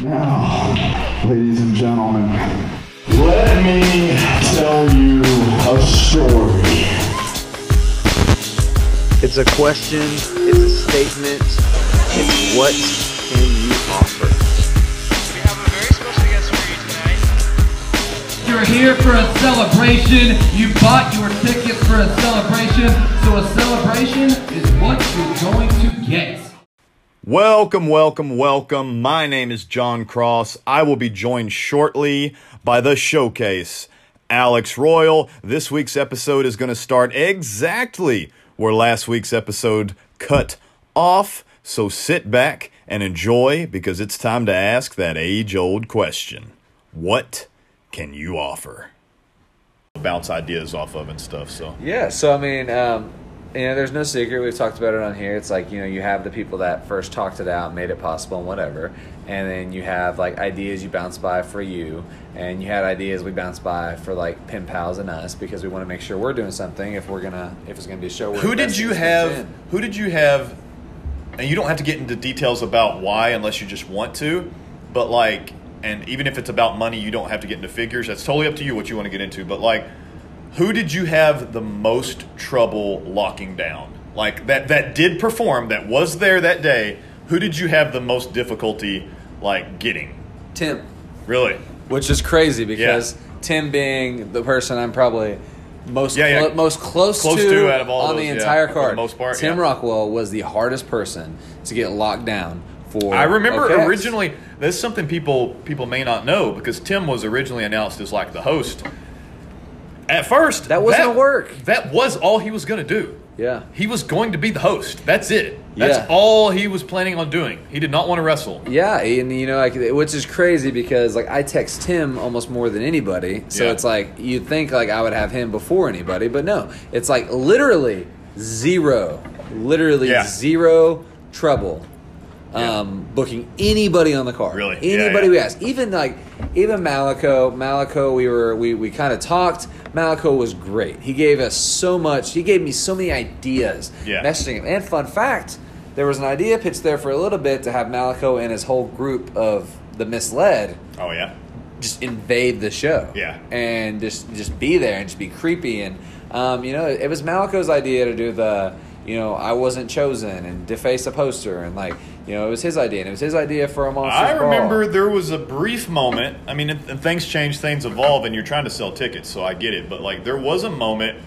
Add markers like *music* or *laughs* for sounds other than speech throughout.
Now, ladies and gentlemen, let me tell you a story. It's a question, it's a statement, it's what can you offer? We have a very special guest for you tonight. You're here for a celebration. You bought your ticket for a celebration. So a celebration is what you're going to get. Welcome, welcome, welcome. My name is Jon Cross. I will be joined shortly by the showcase, Alex Royal. This week's episode is going to start exactly where last week's episode cut off. So sit back and enjoy because it's time to ask that age old question What can you offer? Bounce ideas off of and stuff. So, Yeah, so I mean, um, you know, there's no secret. We've talked about it on here. It's like you know, you have the people that first talked it out, made it possible, and whatever, and then you have like ideas you bounce by for you, and you had ideas we bounce by for like pin pals and us because we want to make sure we're doing something if we're gonna if it's gonna be a show. who did you have? Who did you have? And you don't have to get into details about why unless you just want to, but like, and even if it's about money, you don't have to get into figures. That's totally up to you what you want to get into. But like, who did you have the most trouble locking down? Like that that did perform, that was there that day. Who did you have the most difficulty like getting? Tim, Really? which is crazy because Tim being the person I'm probably most Yeah, yeah. clo- most close, Close to, to out of all on those, the yeah, entire the card. most part, Tim yeah. Rockwell was the hardest person to get locked down for. I remember OKX. originally. That's something people people may not know because Tim was originally announced as like the host. At first, That wasn't gonna work. That was all he was going to do. Yeah. He was going to be the host. That's it. That's Yeah. all he was planning on doing. He did not want to wrestle. Yeah, and you know, like which is crazy because like I text him almost more than anybody. So Yeah. it's like you'd think like I would have him before anybody, but no. It's like literally zero, literally Yeah. zero trouble. Um, booking anybody on the card. Really? Yeah, Anybody we asked. Even like even Malico. Malico, we were we, we kind of talked. Malico was great. He gave us so much. He gave me so many ideas. Yeah. Messaging him. And fun fact, there was an idea pitched there for a little bit to have Malico and his whole group of the misled Oh yeah. just invade the show. Yeah. And just just be there and just be creepy and um, you know, it was Malico's idea to do the you know, I wasn't chosen and deface a poster and like, you know, it was his idea and it was his idea for a monster. I remember there was a brief moment. I mean, and and things change, things evolve, and you're trying to sell tickets, so I get it. But like, there was a moment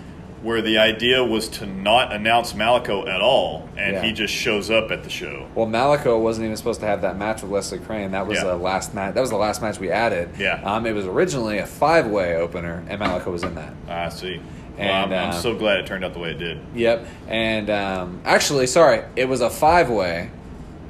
where the idea was to not announce Malico at all, and Yeah. he just shows up at the show. Well, Malico wasn't even supposed to have that match with Leslie Crane. That was Yeah. the last match. That was the last match we added. Yeah. Um, it was originally a five-way opener, and Malico was in that. I see. Well, I'm, I'm uh, so glad it turned out the way it did. Yep. And um, actually, sorry, it was a five way,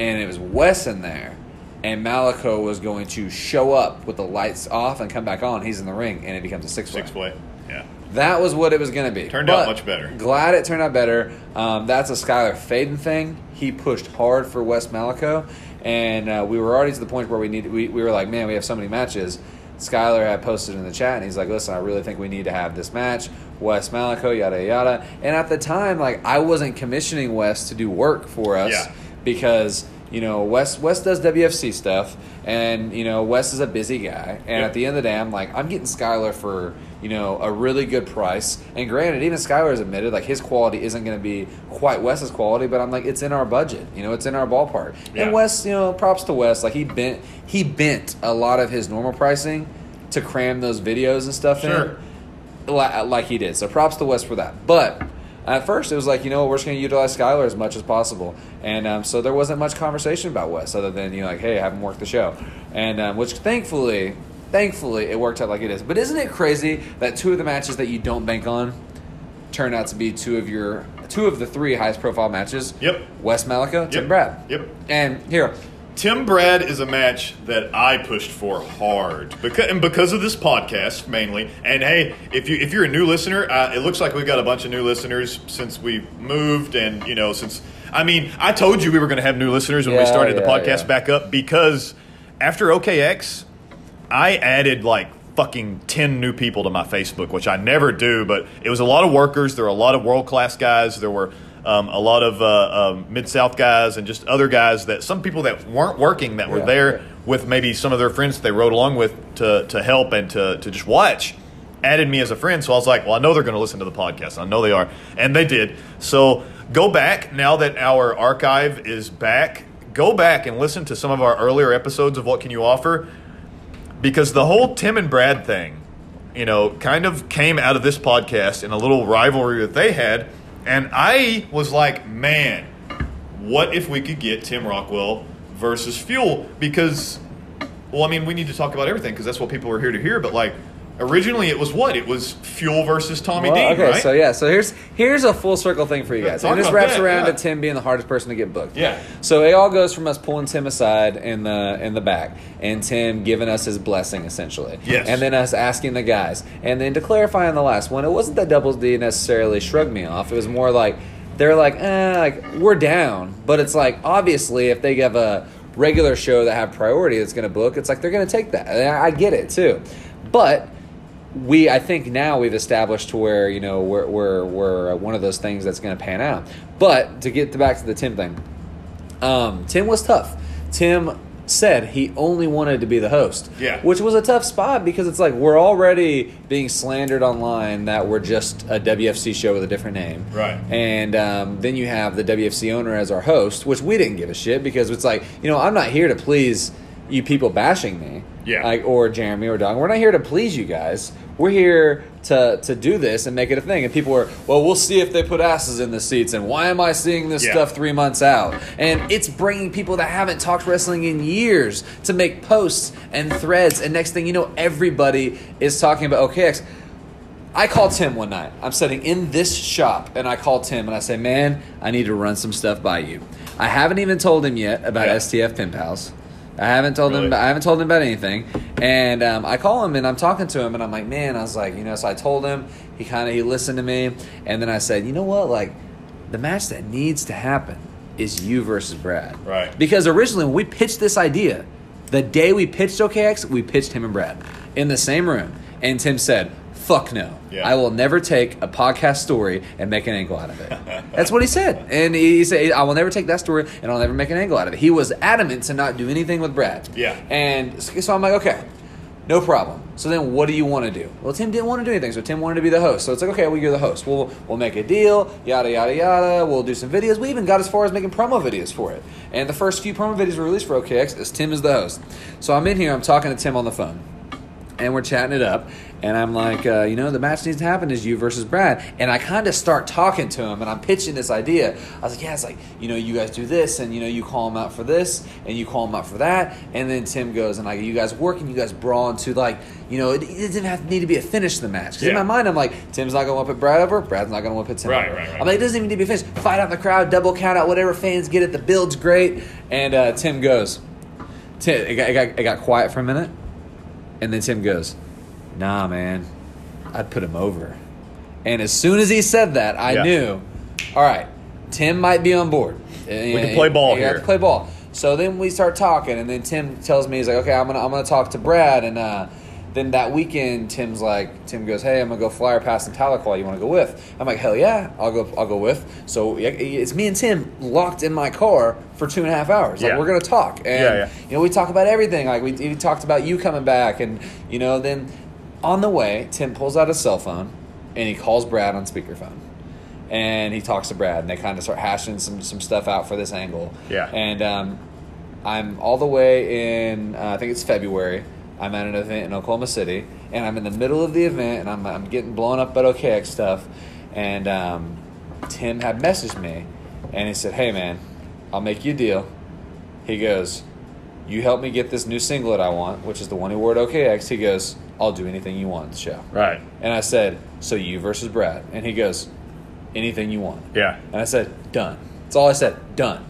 and it was Wes in there, and Malico was going to show up with the lights off and come back on. He's in the ring, and it becomes a six. Six way. Yeah. That was what it was going to be. Turned out much better. Glad it turned out better. Um, that's a Skylar Faden thing. He pushed hard for Wes Malico, and uh, we were already to the point where we needed. We, we were like, man, we have so many matches. Skylar had posted in the chat, and he's like, "Listen, I really think we need to have this match, Wes Malico, yada yada." And at the time, like, I wasn't commissioning Wes to do work for us Yeah. Because you know Wes Wes does WFC stuff, and you know Wes is a busy guy. And Yeah. at the end of the day, I'm like, I'm getting Skylar for you know a really good price. And granted, even Skylar has admitted like his quality isn't going to be quite Wes's quality, but I'm like, it's in our budget. You know, it's in our ballpark. Yeah. And Wes, you know, props to Wes. Like he bent he bent a lot of his normal pricing to cram those videos and stuff Sure. in li- like he did. So props to Wes for that. But at first, it was like, you know, we're just going to utilize Skylar as much as possible. And um, so there wasn't much conversation about Wes other than, you know, like, hey, I have him work the show. And um, which thankfully, thankfully, it worked out like it is. But isn't it crazy that two of the matches that you don't bank on turn out to be two of your two of the three highest profile matches? Yep. Wes Malico, Tim Brad. Yep. And here, Tim Brad is a match that I pushed for hard because and because of this podcast mainly. And hey, if you if you're a new listener, uh, it looks like we've got a bunch of new listeners since we moved, and you know since I mean I told you we were going to have new listeners when we Yeah, started the podcast yeah. back up because after OKX, I added like fucking 10 new people to my Facebook, which I never do, but it was a lot of workers. There were a lot of world class guys. There were um, a lot of uh, um, Mid South guys, and just other guys that some people that weren't working that were Yeah, there yeah. with maybe some of their friends that they rode along with to to help and to to just watch. Added me as a friend, so I was like, "Well, I know they're going to listen to the podcast. I know they are," and they did. So go back now that our archive is back. Go back and listen to some of our earlier episodes of What Can You Offer because the whole Tim and Brad thing, you know, kind of came out of this podcast in a little rivalry that they had. And I was like, man, what if we could get Tim Rockwell versus Fuel? Because, well, I mean, we need to talk about everything because that's what people are here to hear. But, like, originally it was what? It was Fuel versus Tommy Well, Dean, okay, right? so yeah, so here's here's a full circle thing for you guys. talk And this wraps that, around yeah. to Tim being the hardest person to get booked. Yeah. So it all goes from us pulling Tim aside in the in the back and Tim giving us his blessing essentially. Yes. And then us asking the guys. And then to clarify on the last one, it wasn't that Double D necessarily shrugged me off. It was more like they're like, eh, like we're down. But it's like obviously if they have a regular show that have priority that's gonna book, it's like they're gonna take that. And I get it too. But we I think now we've established to where you know we're we're, we're one of those things that's going to pan out. But to get back to the Tim thing, um, Tim was tough. Tim said he only wanted to be the host, Yeah. which was a tough spot because it's like we're already being slandered online that we're just a WFC show with a different name, Right. And um, then you have the WFC owner as our host, which we didn't give a shit because it's like you know I'm not here to please you people bashing me, Yeah. like or Jeremy or Don. We're not here to please you guys. We're here to to do this and make it a thing. And people were, well, we'll see if they put asses in the seats. And why am I seeing this Yeah. stuff three months out? And it's bringing people that haven't talked wrestling in years to make posts and threads. And next thing you know, everybody is talking about OKX. I called Tim one night. I'm sitting in this shop and I call Tim and I say, Man, I need to run some stuff by you. I haven't even told him yet about Yeah. STF Pin Pals. I haven't told him. I haven't told him about anything. And um, I call him and I'm talking to him and I'm like, man, I was like, you know. So I told him. He kind of he listened to me, and then I said, you know what, like, the match that needs to happen is you versus Brad. Right. Because originally when we pitched this idea, the day we pitched OKX, we pitched him and Brad in the same room, and Tim said, "Fuck no, Yeah. I will never take a podcast story and make an angle out of it." That's what he said, and he said, "I will never take that story and I'll never make an angle out of it." He was adamant to not do anything with Brad. Yeah. and so I'm like, okay. No problem. So then, what do you want to do? Well, Tim didn't want to do anything, so Tim wanted to be the host. So it's like, okay, well, you're the host. We'll we'll make a deal, yada yada yada. We'll do some videos. We even got as far as making promo videos for it. And the first few promo videos were released for OKX is Tim is the host. So I'm in here. I'm talking to Tim on the phone, and we're chatting it up. And I'm like, uh, you know, the match needs to happen is you versus Brad. And I kind of start talking to him, and I'm pitching this idea. I was like, yeah, it's like, you know, you guys do this, and you know, you call him out for this, and you call him out for that. And then Tim goes, and like, you guys work, and you guys brawl into like, you know, it, it doesn't have to need to be a finish to the match. Because in my mind, I'm like, Tim's not going to whip at Brad over, Brad's not going to whip at Tim. Right, over. right, right. I'm like, it doesn't even need to be a finish. Fight out the crowd, double count out, whatever fans get it. The build's great. And uh, Tim goes, Tim, it got, it, got, it got quiet for a minute. And then Tim goes, Nah, man, I'd put him over. And as soon as he said that, I Yeah. knew, all right, Tim might be on board. We can play ball We have here. to play ball. So then we start talking, and then Tim tells me he's like, okay, I'm gonna I'm gonna talk to Brad, and uh, then that weekend Tim's like, Tim goes, hey, I'm gonna go flyer past in Tahlequah. You want to go with? I'm like, hell yeah, I'll go. I'll go with. So it's me and Tim locked in my car for two and a half hours. Like Yeah. we're gonna talk, and Yeah, yeah. you know we talk about everything. Like we, we talked about you coming back, and you know then on the way, Tim pulls out his cell phone and he calls Brad on speakerphone. And he talks to Brad, and they kind of start hashing some, some stuff out for this angle. Yeah. And um, I'm all the way in, uh, I think it's February. I'm at an event in Oklahoma City, and I'm in the middle of the event, and I'm, I'm getting blown up at OKX stuff. And um, Tim had messaged me, and he said, Hey, man, I'll make you a deal. He goes, You help me get this new singlet I want, which is the one he wore at OKX. He goes, I'll do anything you want at the show. Right. And I said, So you versus Brad. And he goes, Anything you want. Yeah. And I said, Done. That's all I said. Done.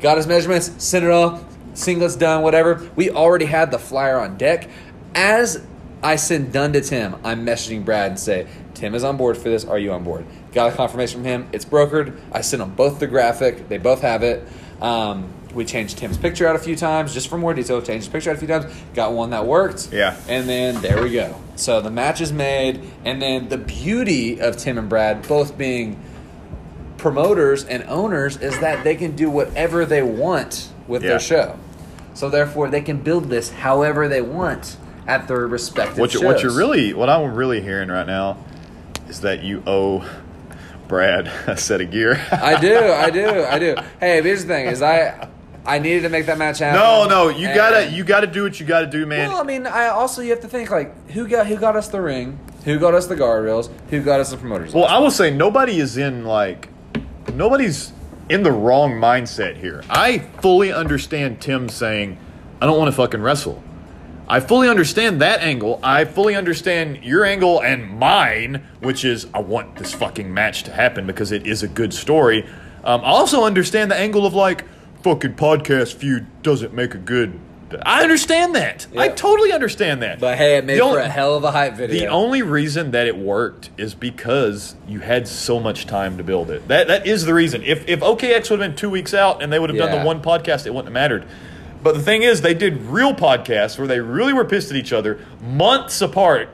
Got his measurements, sent it off, singlets done, whatever. We already had the flyer on deck. As I send done to Tim, I'm messaging Brad and say, Tim is on board for this. Are you on board? Got a confirmation from him. It's brokered. I sent them both the graphic. They both have it. Um, we changed Tim's picture out a few times just for more detail. Changed his picture out a few times. Got one that worked. Yeah. And then there we go. So the match is made, and then the beauty of Tim and Brad both being promoters and owners is that they can do whatever they want with Yeah. their show. So therefore, they can build this however they want at their respective What, you, shows. what you're really, what I'm really hearing right now is that you owe Brad *laughs* a set of gear. I do, I *laughs* do, I do. Hey, here's the thing: is I, I needed to make that match happen. no, no, you and- gotta, you gotta do what you gotta do, man. Well, I mean, I also you have to think like who got who got us the ring, who got us the guardrails, who got us the promoters. Well, I will say nobody is in like nobody's in the wrong mindset here. I fully understand Tim saying, "I don't want to fucking wrestle." I fully understand that angle. I fully understand your angle and mine, which is I want this fucking match to happen because it is a good story. Um, I also understand the angle of like fucking podcast feud doesn't make a good. I understand that. I totally understand that. but hey, it made The for only- a hell of a hype video. the only reason that it worked is because you had so much time to build it. That that is the reason. If if OKX would have been two weeks out and they would have done the one podcast, it wouldn't have mattered. But the thing is, they did real podcasts where they really were pissed at each other months apart,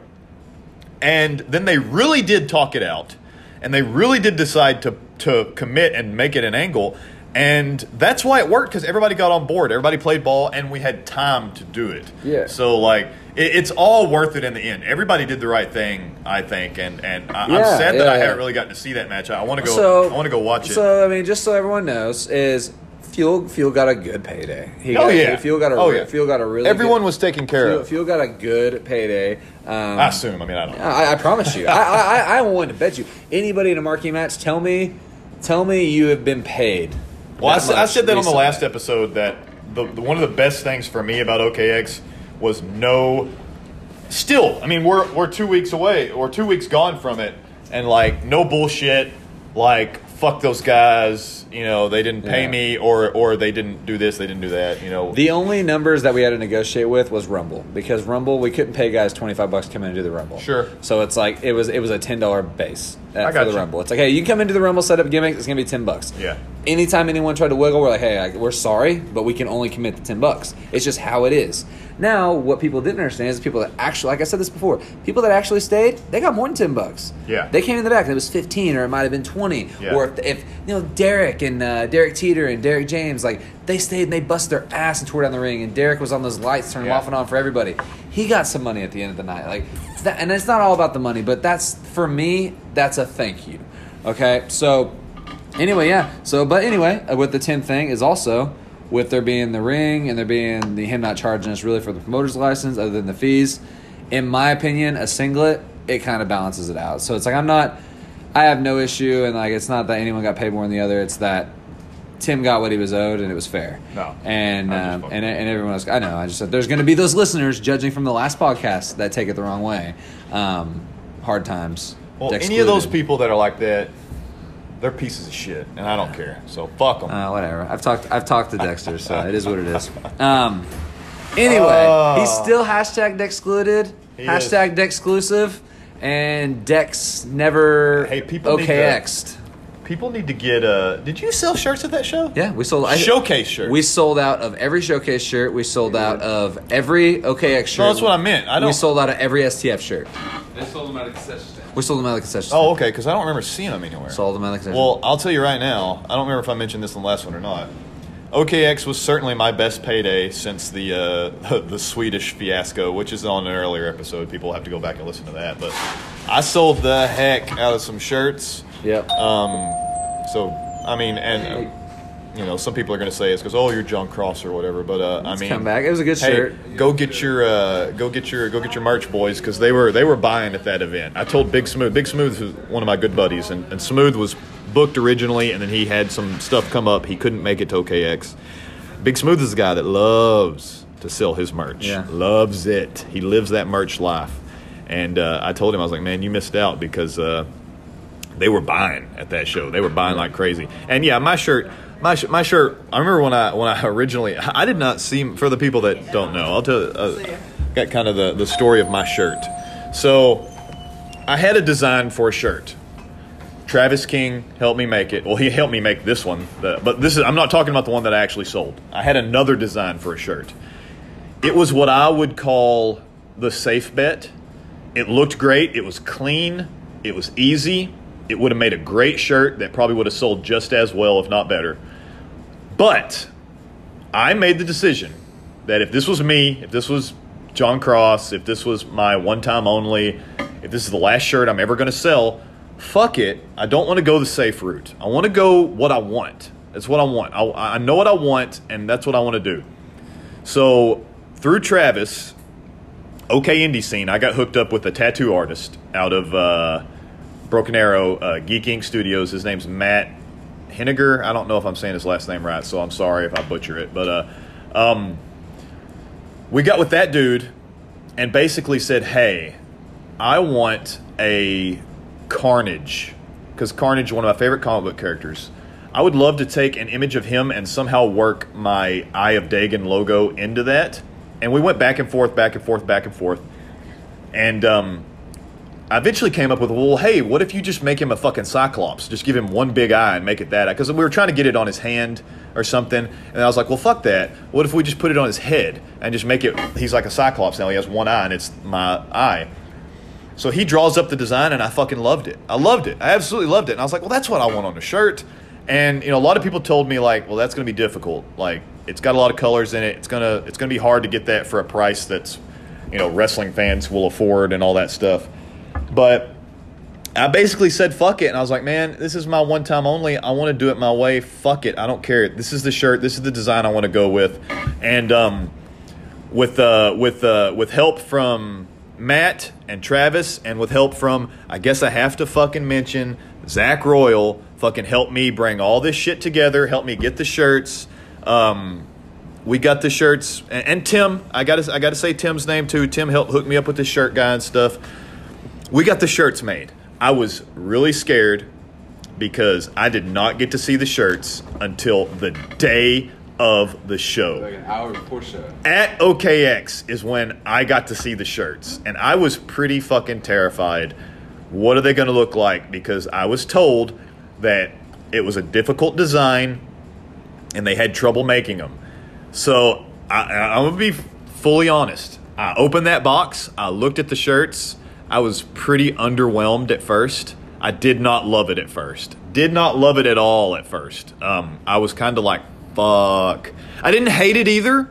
and then they really did talk it out, and they really did decide to to commit and make it an angle. And that's why it worked because everybody got on board, everybody played ball, and we had time to do it. Yeah. So like, it, it's all worth it in the end. Everybody did the right thing, I think, and and I, I'm Yeah, sad that I yeah. haven't really gotten to see that match. I want to go. so I want to go watch it. So I mean, just so everyone knows, is Fuel Fuel got a good payday. He Oh, got, yeah. Fuel got a Oh, yeah. Fuel got a really Everyone good, was taken care Fuel, of. Fuel got a good payday. Um, I assume. I mean, I don't. know. I, I promise you. I, I, I, I'm willing to bet you. Anybody in a marquee match, tell me, tell me you have been paid. Well, I, I said that on the last episode that the, the one of the best things for me about OKX was no. Still, I mean, we're we're two weeks away or two weeks gone from it, and like no bullshit. Like fuck those guys. You know, they didn't pay Yeah. me, or or they didn't do this, they didn't do that. You know, The only numbers that we had to negotiate with was Rumble because Rumble we couldn't pay guys twenty five bucks to come in and do the Rumble. Sure. So it's like it was it was a ten dollar base uh, I for the you. Rumble. It's like hey, you come into the Rumble setup gimmick, it's gonna be ten bucks. Yeah. Anytime anyone tried to wiggle, we're like, hey, like, we're sorry, but we can only commit to ten bucks. It's just how it is. Now, what people didn't understand is people that actually, like I said this before, people that actually stayed, they got more than ten bucks. Yeah. They came in the back and it was fifteen, or it might have been twenty, Yeah. or if, if you know Derek and uh, Derek Teeter and Derek James, like they stayed and they busted their ass and tore down the ring, and Derek was on those lights turning Yeah. off and on for everybody. He got some money at the end of the night, like that, and it's not all about the money, but that's for me, that's a thank you. Okay, so anyway, yeah. So, but anyway, uh, with the ten thing is also with there being the ring and there being the him not charging us really for the promoter's license other than the fees. In my opinion, a singlet it kind of balances it out. So it's like I'm not, I have no issue, and like it's not that anyone got paid more than the other. It's that Tim got what he was owed, and it was fair. No. and um, and and everyone else. I know. I just said there's going to be those listeners judging from the last podcast that take it the wrong way. Um, hard times. well, Dex any of those people that are like that, they're pieces of shit, and I don't care. So fuck them. Uh, whatever. I've talked. I've talked to Dexter, so it is what it is. *laughs* Um. Anyway, Oh. he's still hashtag Dexcluded, He hashtag Dexclusive, and Dex never Hey, people need to- OKX'd. People need to get. Uh, did you sell shirts at that show? Yeah, we sold I- Showcase shirts. We sold out of every showcase shirt. We sold out of every OKX shirt. No, that's what I meant. I We don't- sold out of every STF shirt. They sold them at a concession stand. We sold them at the concession. Stand. Oh, okay. Because I don't remember seeing them anywhere. Sold them at the concession. Well, I'll tell you right now. I don't remember if I mentioned this in the last one or not. OKX was certainly my best payday since the uh, *laughs* the Swedish fiasco, which is on an earlier episode. People have to go back and listen to that. But I sold the heck out of some shirts. Yep. Um, so I mean, and uh, you know, some people are going to say it's because oh, you're Jon Cross or whatever. But uh, I mean, come back. It was a good Hey, shirt. go get your uh, go get your go get your merch, boys, because they were they were buying at that event. I told Big Smooth. Big Smooth is one of my good buddies, and, and Smooth was booked originally, and then he had some stuff come up. He couldn't make it to OKX. Big Smooth is the guy that loves to sell his merch. Yeah. Loves it. He lives that merch life. And uh, I told him I was like, man, you missed out because uh, they were buying at that show. They were buying like crazy. And yeah, my shirt, my sh- my shirt. I remember when I when I *laughs* originally, I did not see. For the people that don't know, I'll tell. Uh, got kind of the the story of my shirt. So, I had a design for a shirt. Travis King helped me make it. Well, he helped me make this one, but this is I'm not talking about the one that I actually sold. I had another design for a shirt. It was what I would call the safe bet. It looked great. It was clean. It was easy. It would have made a great shirt that probably would have sold just as well, if not better. But I made the decision that if this was me, if this was Jon Cross, if this was my one time only, if this is the last shirt I'm ever going to sell, fuck it. I don't want to go the safe route. I want to go what I want. That's what I want. I, I know what I want, and that's what I want to do. So through Travis, OK Indie Scene, I got hooked up with a tattoo artist out of uh, Broken Arrow, uh, Geek Ink Studios. His name's Matt Henniger. I don't know if I'm saying his last name right, so I'm sorry if I butcher it. But uh, um, we got with that dude and basically said, hey, I want a Carnage, because Carnage one of my favorite comic book characters. I would love to take an image of him and somehow work my Eye of Dagon logo into that. And we went back and forth, back and forth, back and forth. And um, I eventually came up with, well, hey, what if you just make him a fucking Cyclops? Just give him one big eye and make it that. Because we were trying to get it on his hand or something. And I was like, well, fuck that. What if we just put it on his head and just make it, he's like a Cyclops now. He has one eye and it's my eye. So he draws up the design and I fucking loved it. I loved it. I absolutely loved it. And I was like, well, that's what I want on a shirt. And you know, a lot of people told me like, well, that's going to be difficult. Like, it's got a lot of colors in it. It's gonna it's gonna be hard to get that for a price that's, you know, wrestling fans will afford and all that stuff. But I basically said fuck it, and I was like, man, this is my one time only. I want to do it my way. Fuck it, I don't care. This is the shirt. This is the design I want to go with, and um, with uh, with uh, with help from Matt and Travis, and with help from I guess I have to fucking mention Zach Royal. Fucking help me bring all this shit together. Help me get the shirts. Um, we got the shirts, and, and Tim. I got to I got to say Tim's name too. Tim helped hook me up with the shirt guy and stuff we got the shirts made. I was really scared because I did not get to see the shirts until the day of the show. Like an hour before show. At OKX is when I got to see the shirts, and I was pretty fucking terrified. What are they going to look like? Because I was told that it was a difficult design and they had trouble making them. So I, I'm going to be fully honest. I opened that box, I looked at the shirts, I was pretty underwhelmed at first. I did not love it at first. Did not love it at all at first. Um, I was kind of like, fuck. I didn't hate it either,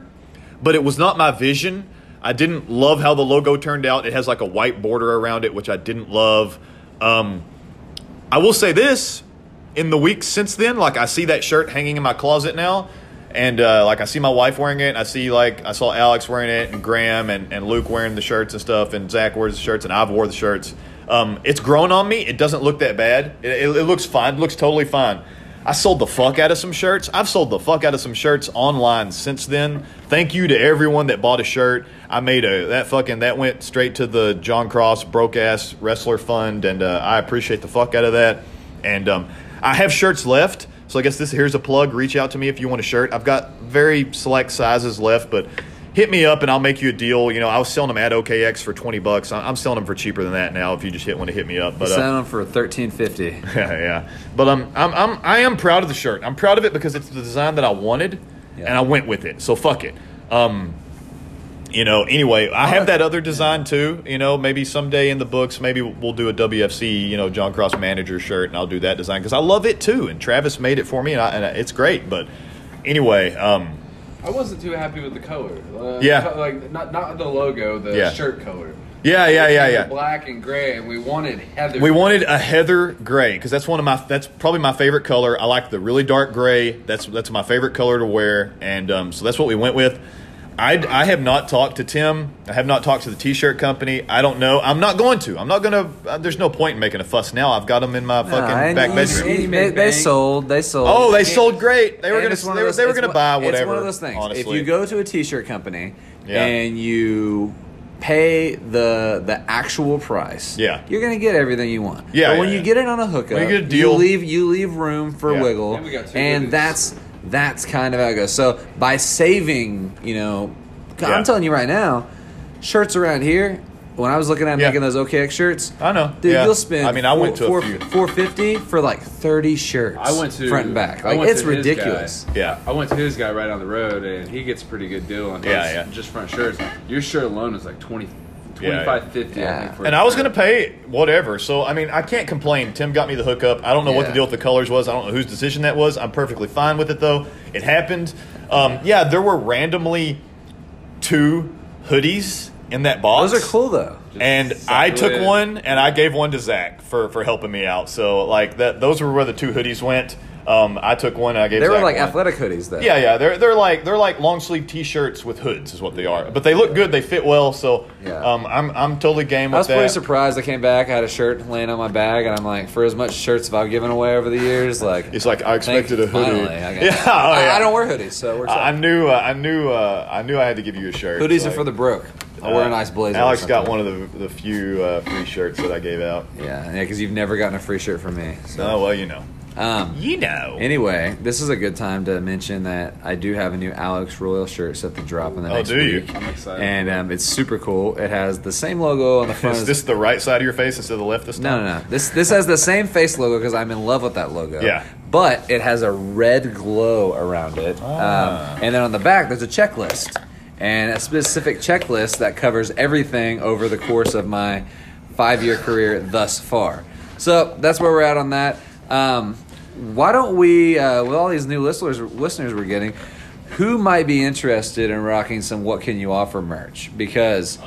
but it was not my vision. I didn't love how the logo turned out. It has like a white border around it, which I didn't love. Um, I will say this in the weeks since then, like I see that shirt hanging in my closet now, and uh, like I see my wife wearing it. I see like I saw Alex wearing it, and Graham and, and Luke wearing the shirts and stuff, and Zach wears the shirts, and I've wore the shirts. Um, it's grown on me. It doesn't look that bad. It, it, it looks fine. It looks totally fine. I sold the fuck out of some shirts. I've sold the fuck out of some shirts online since then. Thank you to everyone that bought a shirt. I made a that fucking that went straight to the Jon Cross broke ass wrestler fund, and uh, I appreciate the fuck out of that. And um, I have shirts left, so I guess this here's a plug. Reach out to me if you want a shirt. I've got very select sizes left, but hit me up and I'll make you a deal. You know, I was selling them at OKX for twenty bucks. I'm selling them for cheaper than that now. If you just hit want to hit me up, but uh, Selling them for thirteen fifty. *laughs* yeah, yeah. But um, I'm I'm I am proud of the shirt. I'm proud of it because it's the design that I wanted, Yeah. and I went with it. So fuck it. Um, you know. Anyway, I have that other design too. You know, maybe someday in the books, maybe we'll do a WFC, you know, Jon Cross manager shirt, and I'll do that design because I love it too. And Travis made it for me, and, I, and it's great. But anyway, um, I wasn't too happy with the color. Uh, Yeah. co- Like not not the logo, the Yeah. shirt color. yeah, yeah, yeah, yeah. Black and gray, and we wanted heather. We wanted a heather gray because that's one of my that's probably my favorite color. I like the really dark gray. That's that's my favorite color to wear, and um, so that's what we went with. I, I have not talked to Tim. I have not talked to the T-shirt company. I don't know. I'm not going to. I'm not going to. Uh, there's no point in making a fuss now. I've got them in my fucking back bedroom. They, they, they sold. They sold. Oh, they And- sold great. They were gonna it's one they were, those- they were gonna one- buy whatever. It's one of those things. Honestly, If you go to a T-shirt company Yeah. and you pay the the actual price, Yeah. you're gonna get everything you want. Yeah, but when yeah, you yeah. get it on a hookup, When you get a deal. you leave you leave room for Yeah. wiggle, And we got two and that's that's kind of how it goes. So by saving, you know, Yeah. I'm telling you right now, shirts around here. When I was looking at Yeah. making those OKX shirts, I know. dude, Yeah. you'll spend. I mean, I went to a four, few. 450 for like 30 shirts. I went to front and back. Like it's ridiculous. guy. Yeah. I went to his guy right down the road, and he gets a pretty good deal on his Yeah, yeah. just front shirts. Your shirt alone is like 20 Yeah, yeah. 25 50 I think. For And a I was gonna pay whatever. So I mean, I can't complain. Tim got me the hookup. I don't know what the deal with the colors was. I don't know whose decision that was. I'm perfectly fine with it though. It happened. Um, yeah, there were randomly two hoodies in that box. Those are cool though. And I took in. one and I gave one to Zach for, for helping me out. So like that, those were where the two hoodies went. Um, I took one I gave. They were Zach like one. athletic hoodies though. Yeah, yeah, they're they're like they're like long sleeve T-shirts with hoods is what they are. But they look good. They fit well. So Yeah. um, I'm I'm totally game with that. I was that. pretty surprised. I came back, I had a shirt laying on my bag, and I'm like, for as much shirts as I've given away over the years, like It's like I expected a hoodie. Finally, I *laughs* yeah, oh, I, yeah. I don't wear hoodies, so I, I knew uh, I knew uh, I knew I had to give you a shirt. Hoodies So, are for the broke. I wear a uh, nice blazer. Alex got one of the the few uh, free shirts that I gave out. Yeah, yeah, because you've never gotten a free shirt from me. So. Oh well, you know, Um, you know. Anyway, this is a good time to mention that I do have a new Alex Royal shirt set to drop in the Oh, next do you? week. I'm excited. And um, it's super cool. It has the same logo on the front. Is as- this the right side of your face instead of the left this no, time? no, no. This this has the same face logo because I'm in love with that logo. Yeah. But it has a red glow around it, Ah. um, and then on the back there's a checklist and a specific checklist that covers everything over the course of my five year career thus far. So that's where we're at on that. Um, why don't we, uh, with all these new listeners listeners we're getting, who might be interested in rocking some "What Can You Offer" merch? Because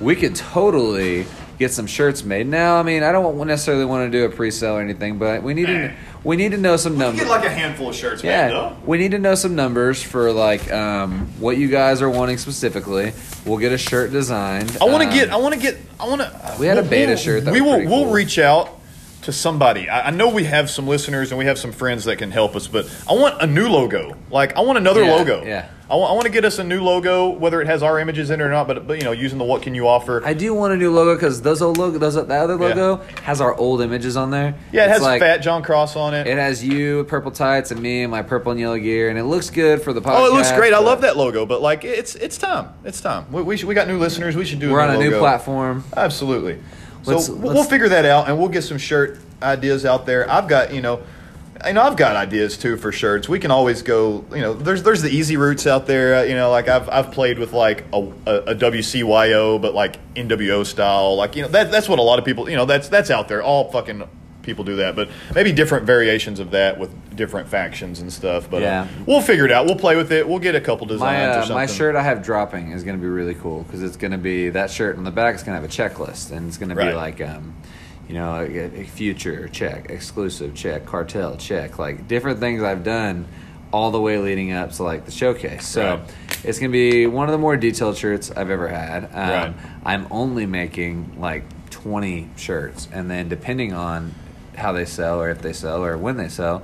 we could totally get some shirts made. Now, I mean, I don't necessarily want to do a pre-sale or anything, but we need to we need to know some numbers. get like a handful of shirts, Yeah, we need to know some numbers for like um, what you guys are wanting specifically. We'll get a shirt designed. I want to Um, get. I want to get. I want to. We had a beta shirt that we will. We'll cool. reach out to somebody. I, I know we have some listeners and we have some friends that can help us, but I want a new logo. Like I want another Yeah, logo. yeah. I want, to get us a new logo, whether it has our images in it or not. But but you know, using the what can you offer? I do want a new logo because those old logo, those that other Yeah. logo has our old images on there. yeah, it It's has like- Fat Jon Cross on it. It has you, purple tights, and me in my purple and yellow gear, and it looks good for the podcast. Oh, it looks great! I love that logo, but like, it's it's time. It's time. We we, should, we got new listeners. We should do. We're on a new platform. Absolutely. So Let's- we'll, let's- we'll figure that out, and we'll get some shirt ideas out there. I've got you know, I know I've got ideas too for shirts. We can always go. You know, there's there's the easy routes out there. Uh, you know, like I've I've played with like a, a, a WCYO, but like NWO style. Like you know, that that's what a lot of people. You know, that's that's out there. All fucking people do that, but maybe different variations of that with different factions and stuff. But Yeah. uh, we'll figure it out. We'll play with it. We'll get a couple designs My or uh, something. my shirt I have dropping is going to be really cool because it's going to be that shirt on the back is going to have a checklist and it's going to be like um, you know a, a future check, exclusive check, cartel check, like different things I've done all the way leading up to like the showcase. So Right. it's going to be one of the more detailed shirts I've ever had. Um, Right. I'm only making like 20 shirts and then depending on how they sell or if they sell or when they sell.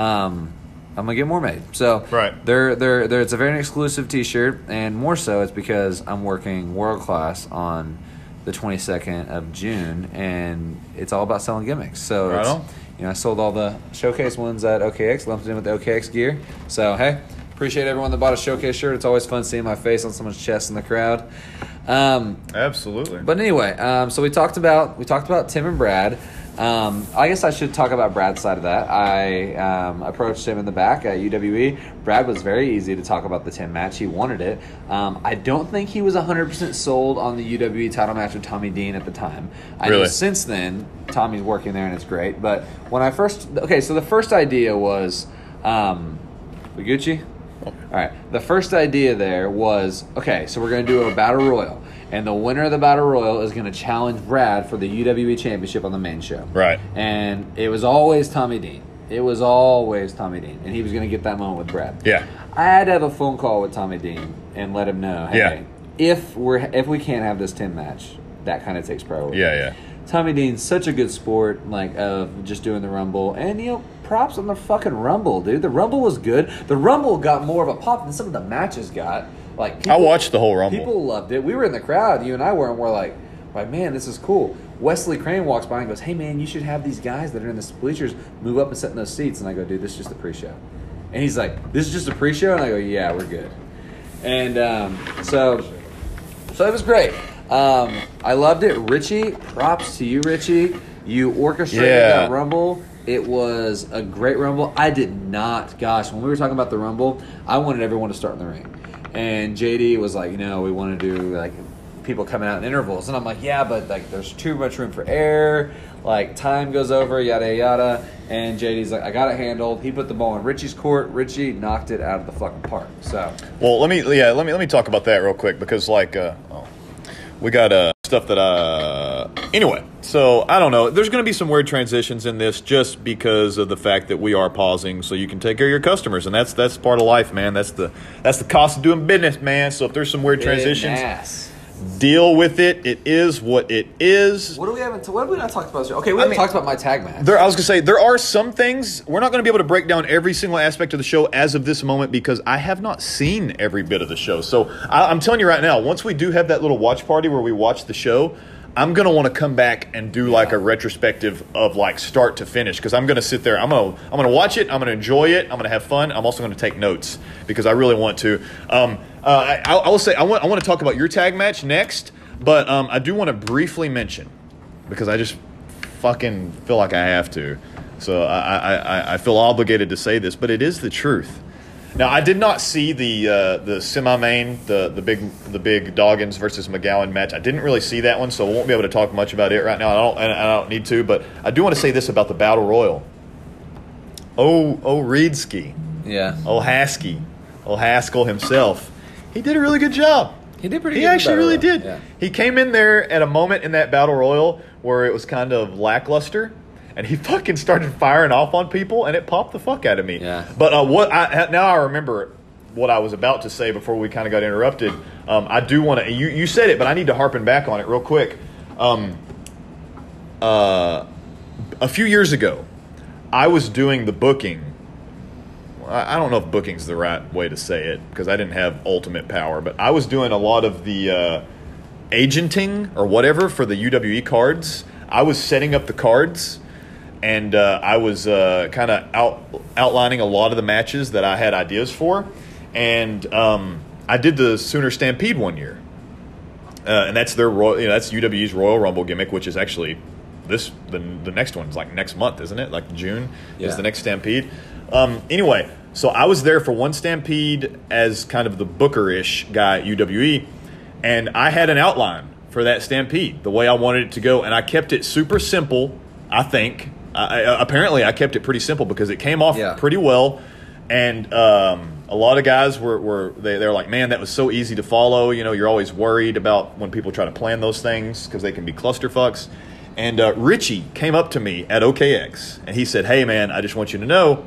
Um, I'm gonna get more made. So Right. they're, they're, they're, it's a very exclusive T-shirt, and more so, it's because I'm working world class on the 22nd of June, and it's all about selling gimmicks. So Right it's, you know, I sold all the showcase ones at OKX, lumped in with the OKX gear. So hey, appreciate everyone that bought a showcase shirt. It's always fun seeing my face on someone's chest in the crowd. Um, Absolutely. but anyway, um, so we talked about we talked about Tim and Brad. Um, I guess I should talk about Brad's side of that. I um, approached him in the back at UWE. Brad was very easy to talk about the Tim match. He wanted it. Um, I don't think he was 100% sold on the UWE title match with Tommy Dean at the time. I know Really? since then, Tommy's working there and it's great. But when I first, okay, so the first idea was, um, Gucci? All right. The first idea there was okay, so we're going to do a battle royal, and the winner of the battle royal is going to challenge Brad for the UWE championship on the main show. Right. And it was always Tommy Dean. It was always Tommy Dean, and he was going to get that moment with Brad. Yeah. I had to have a phone call with Tommy Dean and let him know, hey, Yeah. if we're if we can't have this ten match, that kind of takes priority. Yeah, yeah. Tommy Dean's such a good sport, like of just doing the Rumble, and you know, props on the fucking Rumble, dude. The Rumble was good. The Rumble got more of a pop than some of the matches got. Like I watched the whole Rumble. People loved it. We were in the crowd, you and I were, and we're like, like, man, this is cool. Wesley Crane walks by and goes, "Hey, man, you should have these guys that are in the bleachers move up and sit in those seats." And I go, "Dude, this is just a pre-show." And he's like, "This is just a pre-show," and I go, "Yeah, we're good." And um, so so it was great. Um, I loved it. Richie, props to you, Richie. You orchestrated Yeah. that Rumble. It was a great Rumble. I did not, gosh, when we were talking about the Rumble, I wanted everyone to start in the ring. And JD was like, you know, we want to do like people coming out in intervals, and I'm like, yeah, but like there's too much room for air. Like time goes over, yada yada. And JD's like, I got it handled. He put the ball in Richie's court. Richie knocked it out of the fucking park. So Well, let me yeah, let me let me talk about that real quick because like uh, oh, we got uh, stuff that uh anyway. So I don't know. There's going to be some weird transitions in this just because of the fact that we are pausing, so you can take care of your customers, and that's that's part of life, man. That's the that's the cost of doing business, man. So if there's some weird transitions, Ass. Deal with it. It is what it is. What do we haven't? What have we not talked about? Okay, we haven't mean- talked about my tag match. There, I was gonna say there are some things we're not gonna be able to break down every single aspect of the show as of this moment because I have not seen every bit of the show. So I, I'm telling you right now, once we do have that little watch party where we watch the show, I'm gonna want to come back and do like a retrospective of like start to finish because I'm gonna sit there. I'm gonna I'm gonna watch it. I'm gonna enjoy it. I'm gonna have fun. I'm also gonna take notes because I really want to. Um, uh, I, I will say I want I want to talk about your tag match next, but um, I do want to briefly mention because I just fucking feel like I have to. So I, I, I, feel obligated to say this, but it is the truth. Now I did not see the uh, the semi main the the big the big Doggins versus McGowan match. I didn't really see that one, so I won't be able to talk much about it right now. I don't and I don't need to, but I do want to say this about the battle royal. Oh oh Reedsky, yeah, oh Haskell, oh Haskell himself, he did a really good job. he did pretty. He actually really Royal. did. Yeah. He came in there at a moment in that battle royal where it was kind of lackluster, and he *laughs* fucking started firing off on people, and it popped the fuck out of me. Yeah. But uh, what I now I remember what I was about to say before we kind of got interrupted. Um, I do want to. You you said it, but I need to harpen back on it real quick. Um, uh, a few years ago, I was doing the booking. I don't know if booking's the right way to say it because I didn't have ultimate power, but I was doing a lot of the uh, agenting or whatever for the UWE cards. I was setting up the cards, and uh, I was uh, kind of out outlining a lot of the matches that I had ideas for, and um, I did the Sooner Stampede one year, uh, and that's their royal, you know, that's UWE's Royal Rumble gimmick, which is actually this the the next one's like next month, isn't it? Like June Yeah. is the next Stampede. Um, anyway, so I was there for one Stampede as kind of the Booker ish guy at UWE, and I had an outline for that Stampede, the way I wanted it to go, and I kept it super simple. I think. I, I, apparently, I kept it pretty simple because it came off Yeah. pretty well, and um, a lot of guys were, were they they're like, man, that was so easy to follow. You know, you're always worried about when people try to plan those things because they can be clusterfucks. And uh, Richie came up to me at OKX and he said, "Hey, man, I just want you to know."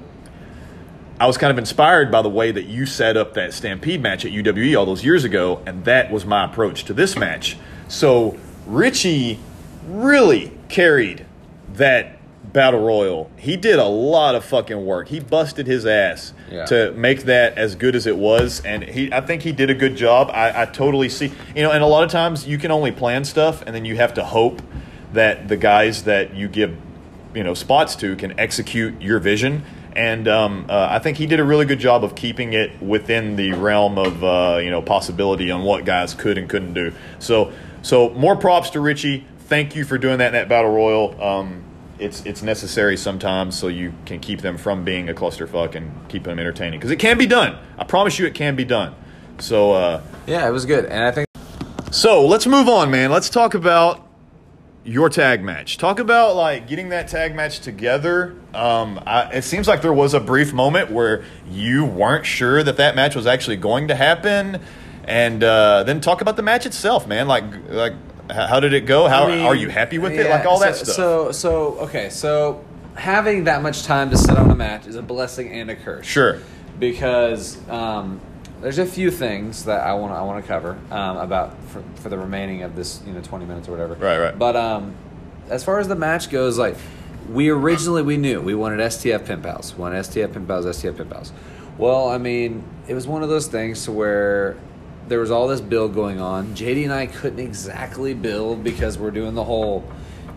I was kind of inspired by the way that you set up that Stampede match at UWE all those years ago, and that was my approach to this match. So Richie really carried that battle royal. He did a lot of fucking work. He busted his ass Yeah. to make that as good as it was, and he I think he did a good job. I, I totally see you know, and a lot of times you can only plan stuff, and then you have to hope that the guys that you give you know spots to can execute your vision. And um, uh, I think he did a really good job of keeping it within the realm of uh, you know possibility on what guys could and couldn't do. So so more props to Richie. Thank you for doing that in that battle royal. Um, it's it's necessary sometimes so you can keep them from being a clusterfuck and keep them entertaining because it can be done. I promise you, it can be done. So uh, Yeah, it was good, and I think so let's move on, man. Let's talk about your tag match. Talk about like getting that tag match together. Um, I, it seems like there was a brief moment where you weren't sure that that match was actually going to happen, and uh, then talk about the match itself, man. Like like how did it go? How I mean, are you happy with it? Like all that stuff. So, so okay, so having that much time to sit on a match is a blessing and a curse. sure. because um, there's a few things that I want to I want to cover um, about for, for the remaining of this you know 20 minutes or whatever. Right, right. But um, as far as the match goes, like we originally we knew we wanted STF pin pals, wanted STF pin pals, STF pin pals. Well, I mean, it was one of those things to where there was all this build going on. JD and I couldn't exactly build because we're doing the whole.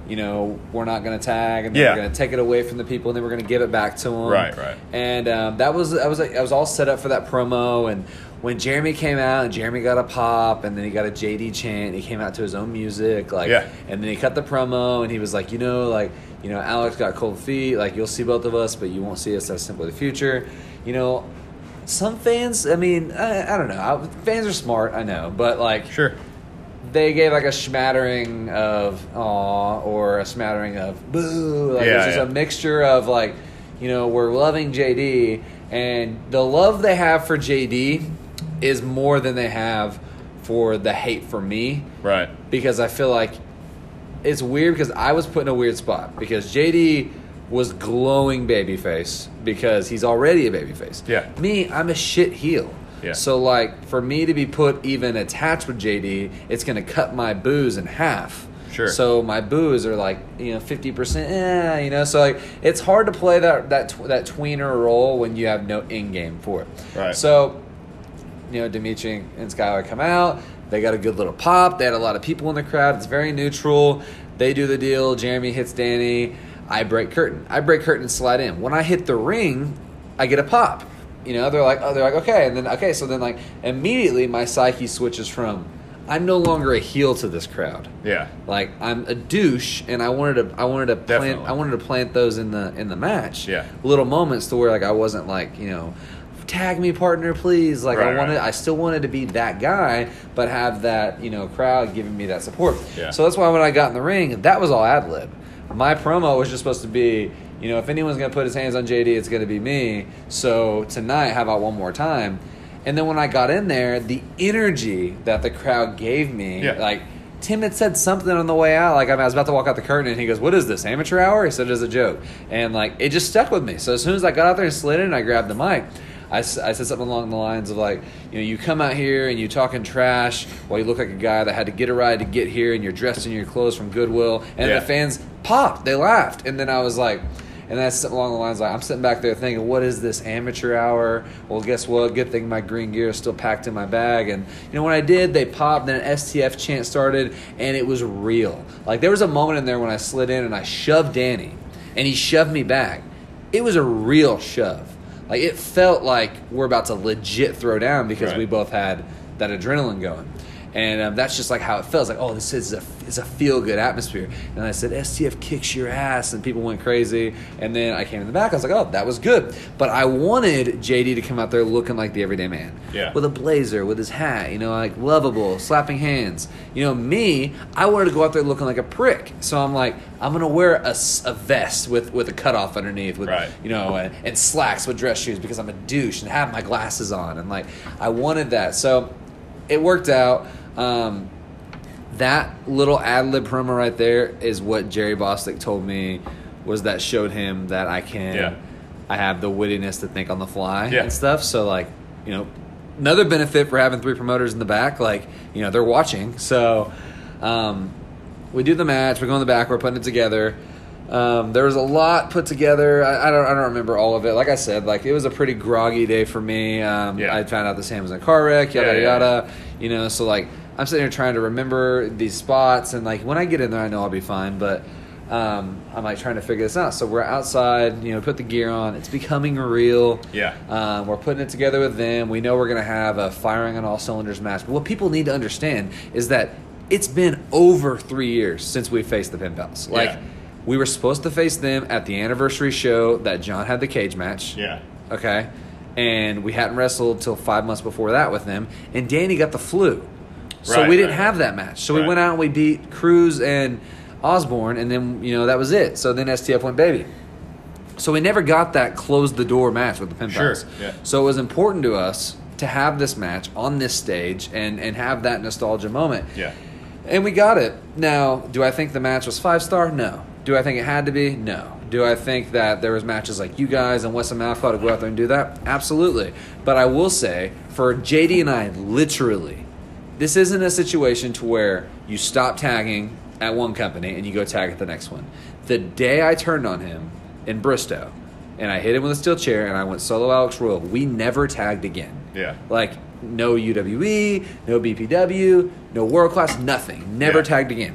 You know, we're not going to tag, and then Yeah. we're going to take it away from the people, and then we're going to give it back to them. Right, right. And um, that was I was I was all set up for that promo. And when Jeremy came out, and Jeremy got a pop, and then he got a JD chant. He came out to his own music, like, Yeah. and then he cut the promo, and he was like, you know, like, you know, Alex got cold feet. Like you'll see both of us, but you won't see us as simply the future. You know, some fans. I mean, I, I don't know. I, fans are smart, I know, but like, Sure. They gave like a smattering of aw or a smattering of boo. Like Yeah, it's just yeah. a mixture of like, you know, we're loving JD and the love they have for JD is more than they have for the hate for me Right. because I feel like it's weird because I was put in a weird spot because JD was glowing babyface because he's already a babyface. Yeah. Me, I'm a shit heel. Yeah. So like for me to be put even attached with JD, it's gonna cut my boos in half. Sure. So my boos are like you know fifty percent, eh, you know. So like it's hard to play that that tw- that tweener role when you have no in game for it. Right. So you know, Dimitri and Skylar come out. They got a good little pop. They had a lot of people in the crowd. It's very neutral. They do the deal. Jeremy hits Danny. I break curtain. I break curtain and slide in. When I hit the ring, I get a pop. You know, they're like, oh, they're like, okay, and then okay, so then like immediately my psyche switches from I'm no longer a heel to this crowd. Yeah. Like I'm a douche, and I wanted to, I wanted to plant, Definitely. I wanted to plant those in the in the match. Yeah. little moments to where like I wasn't like you know, tag me partner, please. Like Right, I wanted, right. I still wanted to be that guy, but have that you know crowd giving me that support. Yeah. So that's why when I got in the ring, that was all ad lib. My promo was just supposed to be. You know, if anyone's gonna put his hands on JD, it's gonna be me. So tonight, how about one more time? And then when I got in there, the energy that the crowd gave me, Yeah. like Tim had said something on the way out. Like I was about to walk out the curtain, and he goes, "What is this amateur hour?" He said it as a joke, and like it just stuck with me. So as soon as I got out there and slid in, I grabbed the mic. I said something along the lines of like, you know, you come out here and you talking trash while you look like a guy that had to get a ride to get here, and you're dressed in your clothes from Goodwill, and Yeah. the fans popped, they laughed, and then I was like. And that's along the lines like I'm sitting back there thinking, what is this amateur hour? Well, guess what? Good thing my green gear is still packed in my bag. And you know when I did, they popped. Then an STF chant started, and it was real. Like there was a moment in there when I slid in and I shoved Danny, and he shoved me back. It was a real shove. Like it felt like we're about to legit throw down because Right. we both had that adrenaline going. And um, that's just like how it feels. Like, oh, this is a it's a feel good atmosphere. And I said, STF kicks your ass, and people went crazy. And then I came in the back. I was like, oh, that was good. But I wanted JD to come out there looking like the everyday man, Yeah. with a blazer, with his hat, you know, like lovable, slapping hands. You know, me, I wanted to go out there looking like a prick. So I'm like, I'm gonna wear a vest with with a cutoff underneath, with Right. you know, and, and slacks with dress shoes because I'm a douche and have my glasses on, and like I wanted that. So it worked out. Um, that little ad lib promo right there is what Jerry Bostic told me was that showed him that I can, Yeah. I have the wittiness to think on the fly Yeah. and stuff. So like, you know, another benefit for having three promoters in the back, like you know they're watching. So um, we do the match. We go in the back. We're putting it together. Um, there was a lot put together. I, I don't. I don't remember all of it. Like I said, like it was a pretty groggy day for me. Um, Yeah. I found out the Sam was in a car wreck. Yada Yeah, yeah, yada. You know, so like I'm sitting here trying to remember these spots, and like when I get in there, I know I'll be fine. But um, I'm like trying to figure this out. So we're outside. You know, put the gear on. It's becoming real. Yeah. Um, we're putting it together with them. We know we're going to have a firing on all cylinders match. But what people need to understand is that it's been over three years since we faced the Pin Pals. Like, Yeah. we were supposed to face them at the anniversary show that Jon had the cage match. Yeah. Okay. And we hadn't wrestled till five months before that with them. And Danny got the flu. So Right, we didn't right. have that match. So we went out and we beat Cruz and Osborne, and then, you know, that was it. So then STF went baby. So we never got that close the door match with the Pin Sure, yeah. So it was important to us to have this match on this stage and, and have that nostalgia moment. Yeah. And we got it. Now, do I think the match was five star? No. Do I think it had to be? No. Do I think that there was matches like you guys and Weston Malfoy to go out there and do that? Absolutely. But I will say, for JD and I, literally, this isn't a situation to where you stop tagging at one company and you go tag at the next one. The day I turned on him in Bristow and I hit him with a steel chair and I went solo Alex Royal, we never tagged again. Yeah. Like no UWE, no BPW, no world class, nothing. Never Yeah. tagged again.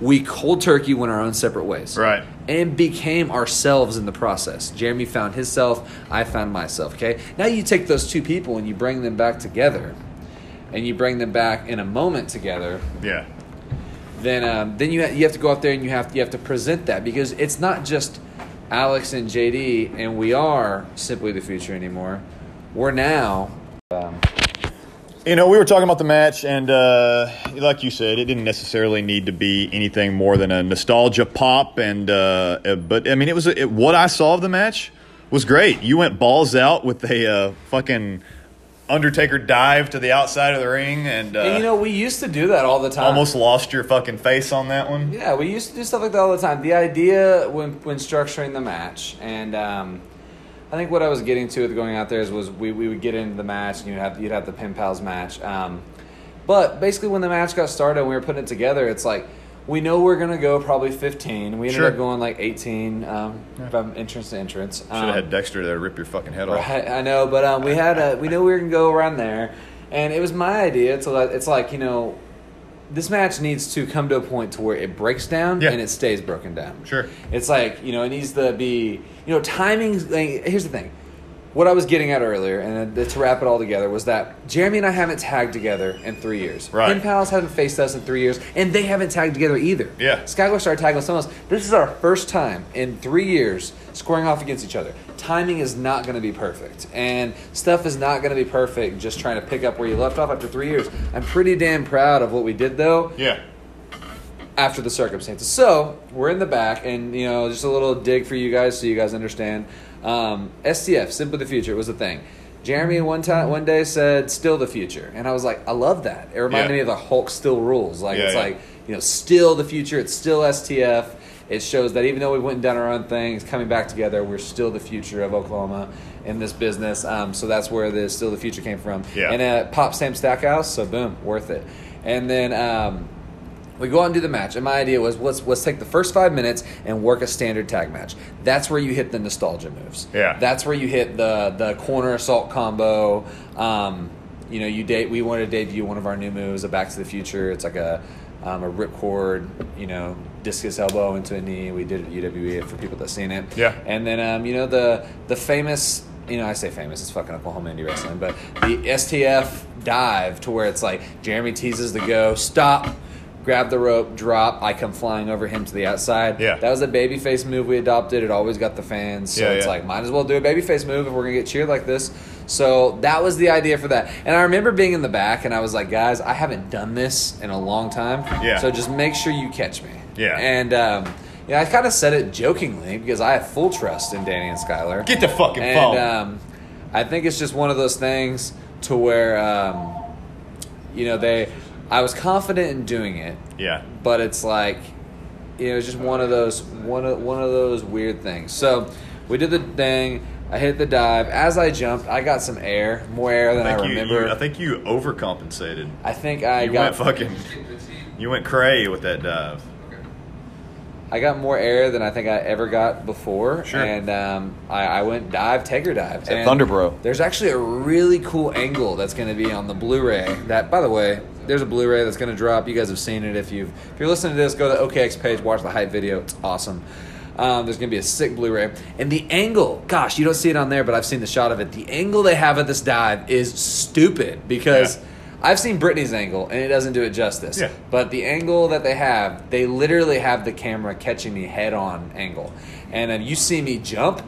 We cold turkey went our own separate ways. Right. And became ourselves in the process. Jeremy found himself, I found myself. Okay. Now you take those two people and you bring them back together, and you bring them back in a moment together. Yeah. Then, um, then you ha- you have to go out there and you have you have to present that because it's not just Alex and JD and we are simply the future anymore. We're now You know, we were talking about the match, and uh, like you said, it didn't necessarily need to be anything more than a nostalgia pop. And uh, uh, but I mean, it was it, what I saw of the match was great. You went balls out with a uh, fucking Undertaker dive to the outside of the ring, and, uh, And, you know, we used to do that all the time. almost lost your fucking face on that one. Yeah, we used to do stuff like that all the time. The idea when when structuring the match, and um, I think what I was getting to with going out there is was we, we would get into the match and you'd have you'd have the pin pals match. Um, but basically, when the match got started and we were putting it together, it's like we know we're gonna go probably fifteen. We ended Sure. up going like eighteen um, from entrance to entrance. Should have Um, had Dexter there to rip your fucking head off. Right, I know, but um, we had a, we knew we were gonna go around there, and it was my idea to let. It's like you know, this match needs to come to a point to where it breaks down Yeah. and it stays broken down. Sure. It's like you know, it needs to be you know, timing. Like, here's the thing. What I was getting at earlier, and to wrap it all together, was that Jeremy and I haven't tagged together in three years. Right. Pin Pals haven't faced us in three years, and they haven't tagged together either. Yeah. Skylar started tagging with someone else. This is our first time in three years scoring off against each other. Timing is not going to be perfect, and stuff is not going to be perfect. Just trying to pick up where you left off after three years. I'm pretty damn proud of what we did, though Yeah. after the circumstances. So we're in the back, and you know, just a little dig for you guys, so you guys understand. Um, STF, Simply the Future, it was a thing. Jeremy one time, one day said, "Still the future," and I was like, "I love that." It reminded Yeah. me of the Hulk Still Rules. Like Yeah, it's yeah. like you know, still the future. It's still STF. It shows that even though we went and done our own things, coming back together, we're still the future of Oklahoma in this business. Um, so that's where the still the future came from. Yeah. And uh, Pop Sam Stackhouse, so boom, worth it. And then. Um, we go out and do the match, and my idea was let's let's take the first five minutes and work a standard tag match. That's where you hit the nostalgia moves. Yeah. That's where you hit the the corner assault combo. Um, you know, you date. We wanted to debut one of our new moves, a Back to the Future. It's like a um, a ripcord, you know, discus elbow into a knee. We did it at UWE for people that seen it. Yeah. And then um, you know the the famous. You know, I say famous. It's fucking Oklahoma indie wrestling, but the STF dive to where it's like Jeremy teases the go, stop, grab the rope, drop. I come flying over him to the outside. Yeah. that was a babyface move we adopted. It always got the fans. So Yeah, it's yeah. like, might as well do a babyface move if we're gonna get cheered like this. So that was the idea for that. And I remember being in the back, and I was like, guys, I haven't done this in a long time. Yeah. So just make sure you catch me. Yeah. And um, yeah, I kind of said it jokingly because I have full trust in Danny and Skylar. Get the fucking and, phone. um, I think it's just one of those things to where, um, you know, they. I was confident in doing it, yeah. but it's like you know, it's just one of those one of one of those weird things. So we did the thing. I hit the dive. As I jumped, I got some air, more air than I, think you- remember. you- I think you overcompensated. I think I you got went fucking. You went cray with that dive. I got more air than I think I ever got before. Sure. And um, I, I went dive, Tiger dive. that And Thunderbro. There's actually a really cool angle that's going to be on the Blu-ray. That, by the way, there's a Blu-ray that's going to drop. You guys have seen it. If you've if you're listening to this, go to the OKX page, watch the hype video. It's awesome. Um, there's going to be a sick Blu-ray, and the angle. Gosh, you don't see it on there, but I've seen the shot of it. The angle they have at this dive is stupid because. Yeah. I've seen Britney's angle, and it doesn't do it justice. Yeah. But the angle that they have, they literally have the camera catching me head on angle. And then you see me jump,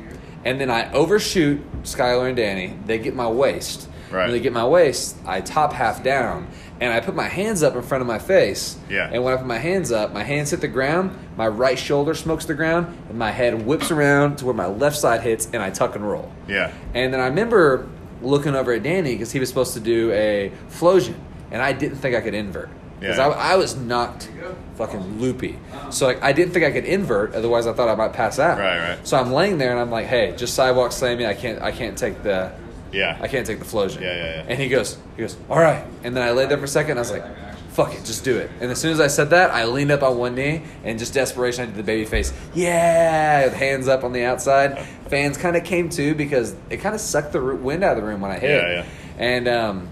and then I overshoot Skylar and Danny. They get my waist. Right. When they get my waist, I top half down, and I put my hands up in front of my face. Yeah. And when I put my hands up, my hands hit the ground, my right shoulder smokes the ground, and my head whips around to where my left side hits, and I tuck and roll. Yeah. And then I remember looking over at Danny because he was supposed to do a flosion, and I didn't think I could invert because Yeah. I, I was knocked fucking loopy. So like I didn't think I could invert, otherwise I thought I might pass out. Right, right. So I'm laying there and I'm like, hey, just sidewalk slam me. I can't I can't take the Yeah. I can't take the flosion. Yeah, yeah, yeah. And he goes he goes all right. And then I laid there for a second. and I was like. Fuck it, just do it. And as soon as I said that, I leaned up on one knee and just desperation, I did the baby face. Yeah, with hands up on the outside. Fans kind of came to because it kind of sucked the wind out of the room when I hit. Yeah, yeah. And um,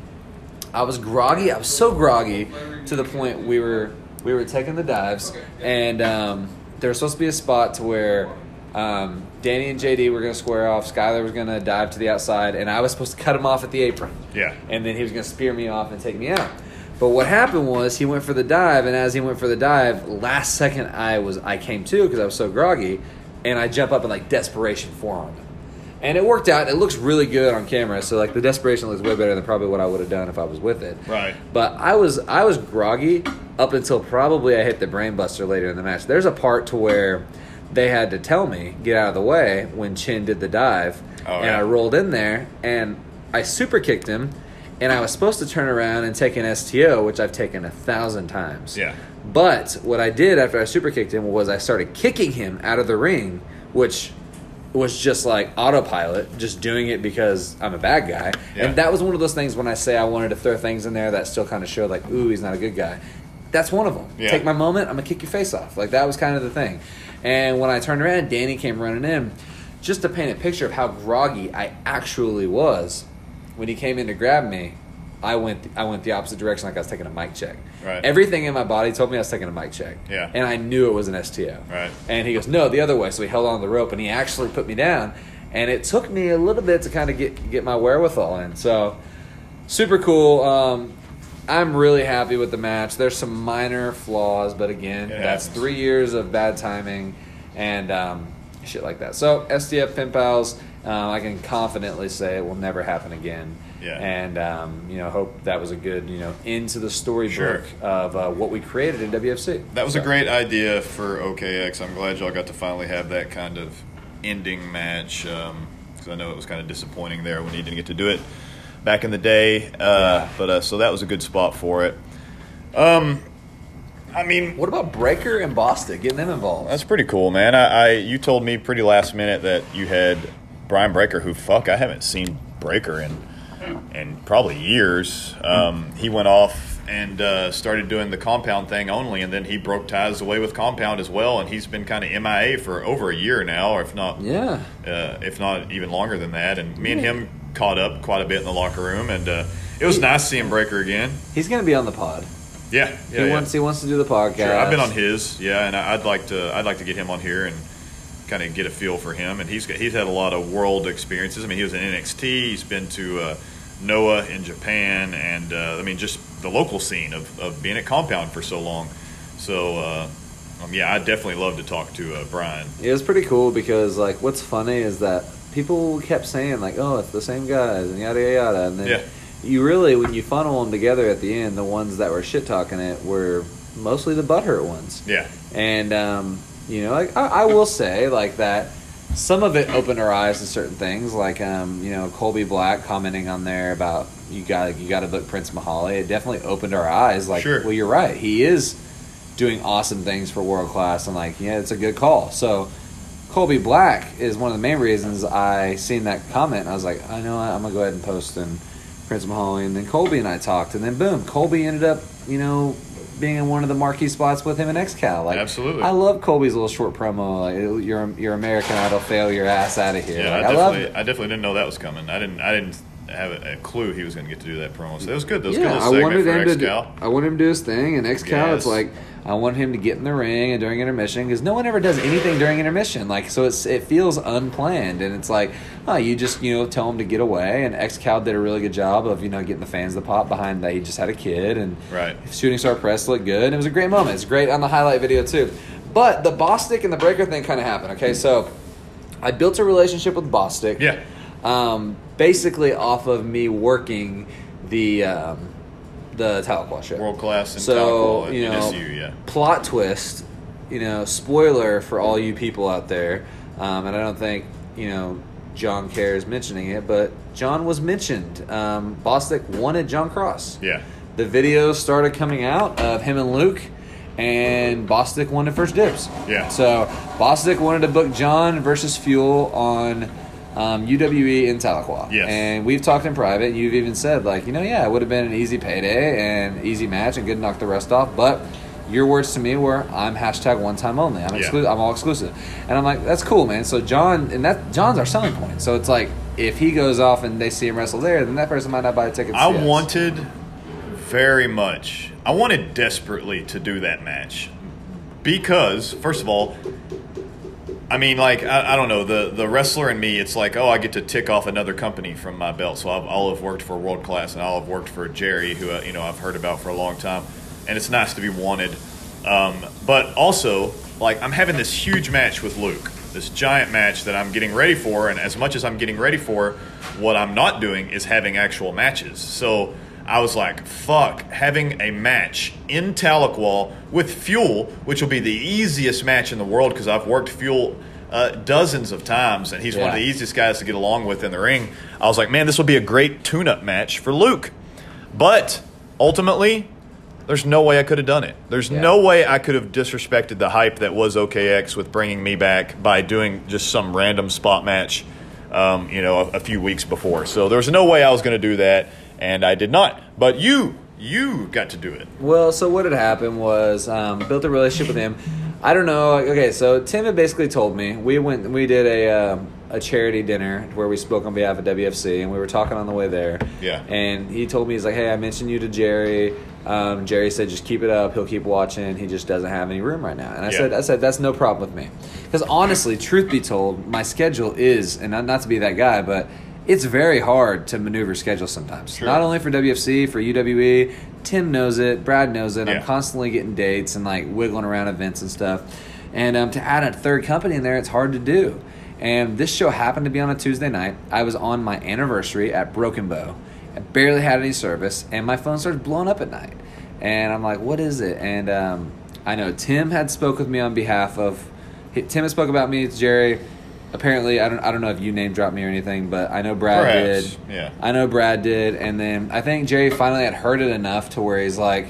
I was groggy. I was so groggy to the point we were we were taking the dives, and um, there was supposed to be a spot to where um, Danny and JD were going to square off. Skylar was going to dive to the outside, and I was supposed to cut him off at the apron. Yeah. And then he was going to spear me off and take me out. But what happened was he went for the dive, and as he went for the dive, last second I was I came to because I was so groggy, and I jump up in like desperation forearm him. And it worked out. It looks really good on camera. So like the desperation looks way better than probably what I would have done if I was with it. Right. But I was I was groggy up until probably I hit the brainbuster later in the match. There's a part to where they had to tell me get out of the way when Chin did the dive, Oh, and yeah. I rolled in there and I super kicked him, and I was supposed to turn around and take an STO, which I've taken a thousand times. Yeah. But what I did after I super kicked him was I started kicking him out of the ring, which was just like autopilot, just doing it because I'm a bad guy. Yeah. And that was one of those things when I say I wanted to throw things in there that still kind of showed like, ooh, he's not a good guy. That's one of them. Yeah. Take my moment, I'm gonna kick your face off. Like that was kind of the thing. And when I turned around, Danny came running in, just to paint a picture of how groggy I actually was. When he came in to grab me, I went I went the opposite direction, like I was taking a mic check. Right. Everything in my body told me I was taking a mic check. Yeah. And I knew it was an STO. Right. And he goes, no, the other way. So he held on the rope and he actually put me down. And it took me a little bit to kind of get get my wherewithal in. So super cool. Um, I'm really happy with the match. There's some minor flaws, but again, It that's happens. three years of bad timing and um, shit like that. So STF Pin Pals, um, I can confidently say it will never happen again. Yeah. And um, you know, hope that was a good you know into the storybook Sure. of uh, what we created in WFC. That was a great idea for OKX. I'm glad y'all got to finally have that kind of ending match because I know it was kind of disappointing there when you didn't get to do it back in the day. Uh, But uh, so that was a good spot for it. Um, I mean, What about Breaker and Boston? Getting them involved. that's pretty cool, man. I, I you told me pretty last minute that you had Brian Breaker, who fuck I haven't seen Breaker in in probably years. Um, he went off and uh, started doing the compound thing only, and then he broke ties away with compound as well, and he's been kind of MIA for over a year now, or if not, yeah. uh, if not even longer than that. And me and him caught up quite a bit in the locker room, and uh, it was nice seeing Breaker again. He's going to be on the pod. Yeah, yeah, he yeah. wants he wants to do the podcast. Sure, I've been on his, yeah, and I- I'd like to I'd like to get him on here and kind of get a feel for him. And he's got, he's had a lot of world experiences. I mean, he was in NXT. He's been to uh, Noah in Japan, and uh, I mean, just the local scene of, of being at Compound for so long. So, uh, um, yeah, I'd definitely love to talk to uh, Brian. It was pretty cool because like what's funny is that people kept saying like, oh, it's the same guys and yada yada yada, and then Yeah. you really when you funnel them together at the end, the ones that were shit talking it were mostly the butthurt ones. Yeah, And um, you know, like, I, I will say like that. Some of it opened our eyes to certain things, like um, you know Colby Black commenting on there about you got you got to book Prince Mahali. It definitely opened our eyes. Like, Sure. well, you're right. He is doing awesome things for world class, and like, yeah, it's a good call. So Colby Black is one of the main reasons I seen that comment. And I was like, I know what, I'm gonna go ahead and post and Prince Mahali, and then Colby and I talked, and then boom, Colby ended up, you know, being in one of the marquee spots with him in XCal. Like, Absolutely. I love Colby's little short promo. Like, your your American Idol fail your ass out of here. yeah. Like, I definitely it. I definitely didn't know that was coming. I didn't I didn't have a, a clue he was going to get to do that promo. So that was good. That was Yeah, good I wanted him to. Do, I wanted him to do his thing, and XCal, Yes. it's like I want him to get in the ring and during intermission because no one ever does anything during intermission. Like so, it's it feels unplanned, and it's like oh, you just you know tell him to get away. And XCal did a really good job of you know getting the fans to pop behind that he just had a kid and Right. shooting star press looked good. It was a great moment. It's great on the highlight video too. But the Bostic and the Breaker thing kind of happened. Okay, so I built a relationship with Bostic. Yeah. Um, basically off of me working the um, the Tahlequah show. World class and So Tahlequah you know, NSU, yeah. plot twist. You know, spoiler for all you people out there, um, and I don't think you know Jon cares mentioning it, but Jon was mentioned. Um, Bostic wanted Jon Cross. Yeah. The videos started coming out of him and Luke, and Bostic wanted first dibs. Yeah. So Bostic wanted to book Jon versus Fuel on um, UWE in Tahlequah. Yes. And we've talked in private. You've even said like, you know, yeah, it would have been an easy payday and easy match and good knock the rest off, but. Your words to me were, "I'm hashtag one time only. I'm Yeah. I'm all exclusive," and I'm like, "That's cool, man." So Jon, and that Jon's our selling point. So it's like, if he goes off and they see him wrestle there, then that person might not buy a ticket. I us. wanted very much. I wanted desperately to do that match because, first of all, I mean, like I, I don't know the the wrestler in me. It's like, oh, I get to tick off another company from my belt. So I've, I'll have worked for World Class and I'll have worked for Jerry, who uh, you know I've heard about for a long time, and it's nice to be wanted. Um, but also, like I'm having this huge match with Luke, this giant match that I'm getting ready for, and as much as I'm getting ready for, what I'm not doing is having actual matches. So I was like, fuck, having a match in Tahlequah with Fuel, which will be the easiest match in the world because I've worked Fuel uh, dozens of times, and he's one of the easiest guys to get along with in the ring. I was like, man, this will be a great tune up match for Luke. But ultimately, there's no way I could have done it. There's Yeah. no way I could have disrespected the hype that was OKX with bringing me back by doing just some random spot match, um, you know, a, a few weeks before. So there was no way I was going to do that, and I did not. But you, you got to do it. Well, so what had happened was um, built a relationship with him. I don't know. Okay, so Tim had basically told me we went we did a um, a charity dinner where we spoke on behalf of WFC, and we were talking on the way there. Yeah. And he told me he's like, "Hey, I mentioned you to Jerry. Um, Jerry said just keep it up. He'll keep watching. He just doesn't have any room right now." And I Yeah. said, "I said that's no problem with me, because honestly, truth be told, my schedule is, and not, not to be that guy, but." It's very hard to maneuver schedules sometimes. Sure. Not only for WFC, for UWE. Tim knows it. Brad knows it. Yeah. I'm constantly getting dates and like wiggling around events and stuff. And um, to add a third company in there, it's hard to do. And this show happened to be on a Tuesday night. I was on my anniversary at Broken Bow. I barely had any service, and my phone starts blowing up at night. And I'm like, "What is it?" And um, I know Tim had spoke with me on behalf of. Tim had spoke about me to Jerry. Apparently, I don't. I don't know if you name dropped me or anything, but I know Brad Perhaps, did. yeah. I know Brad did, and then I think Jerry finally had heard it enough to where he's like,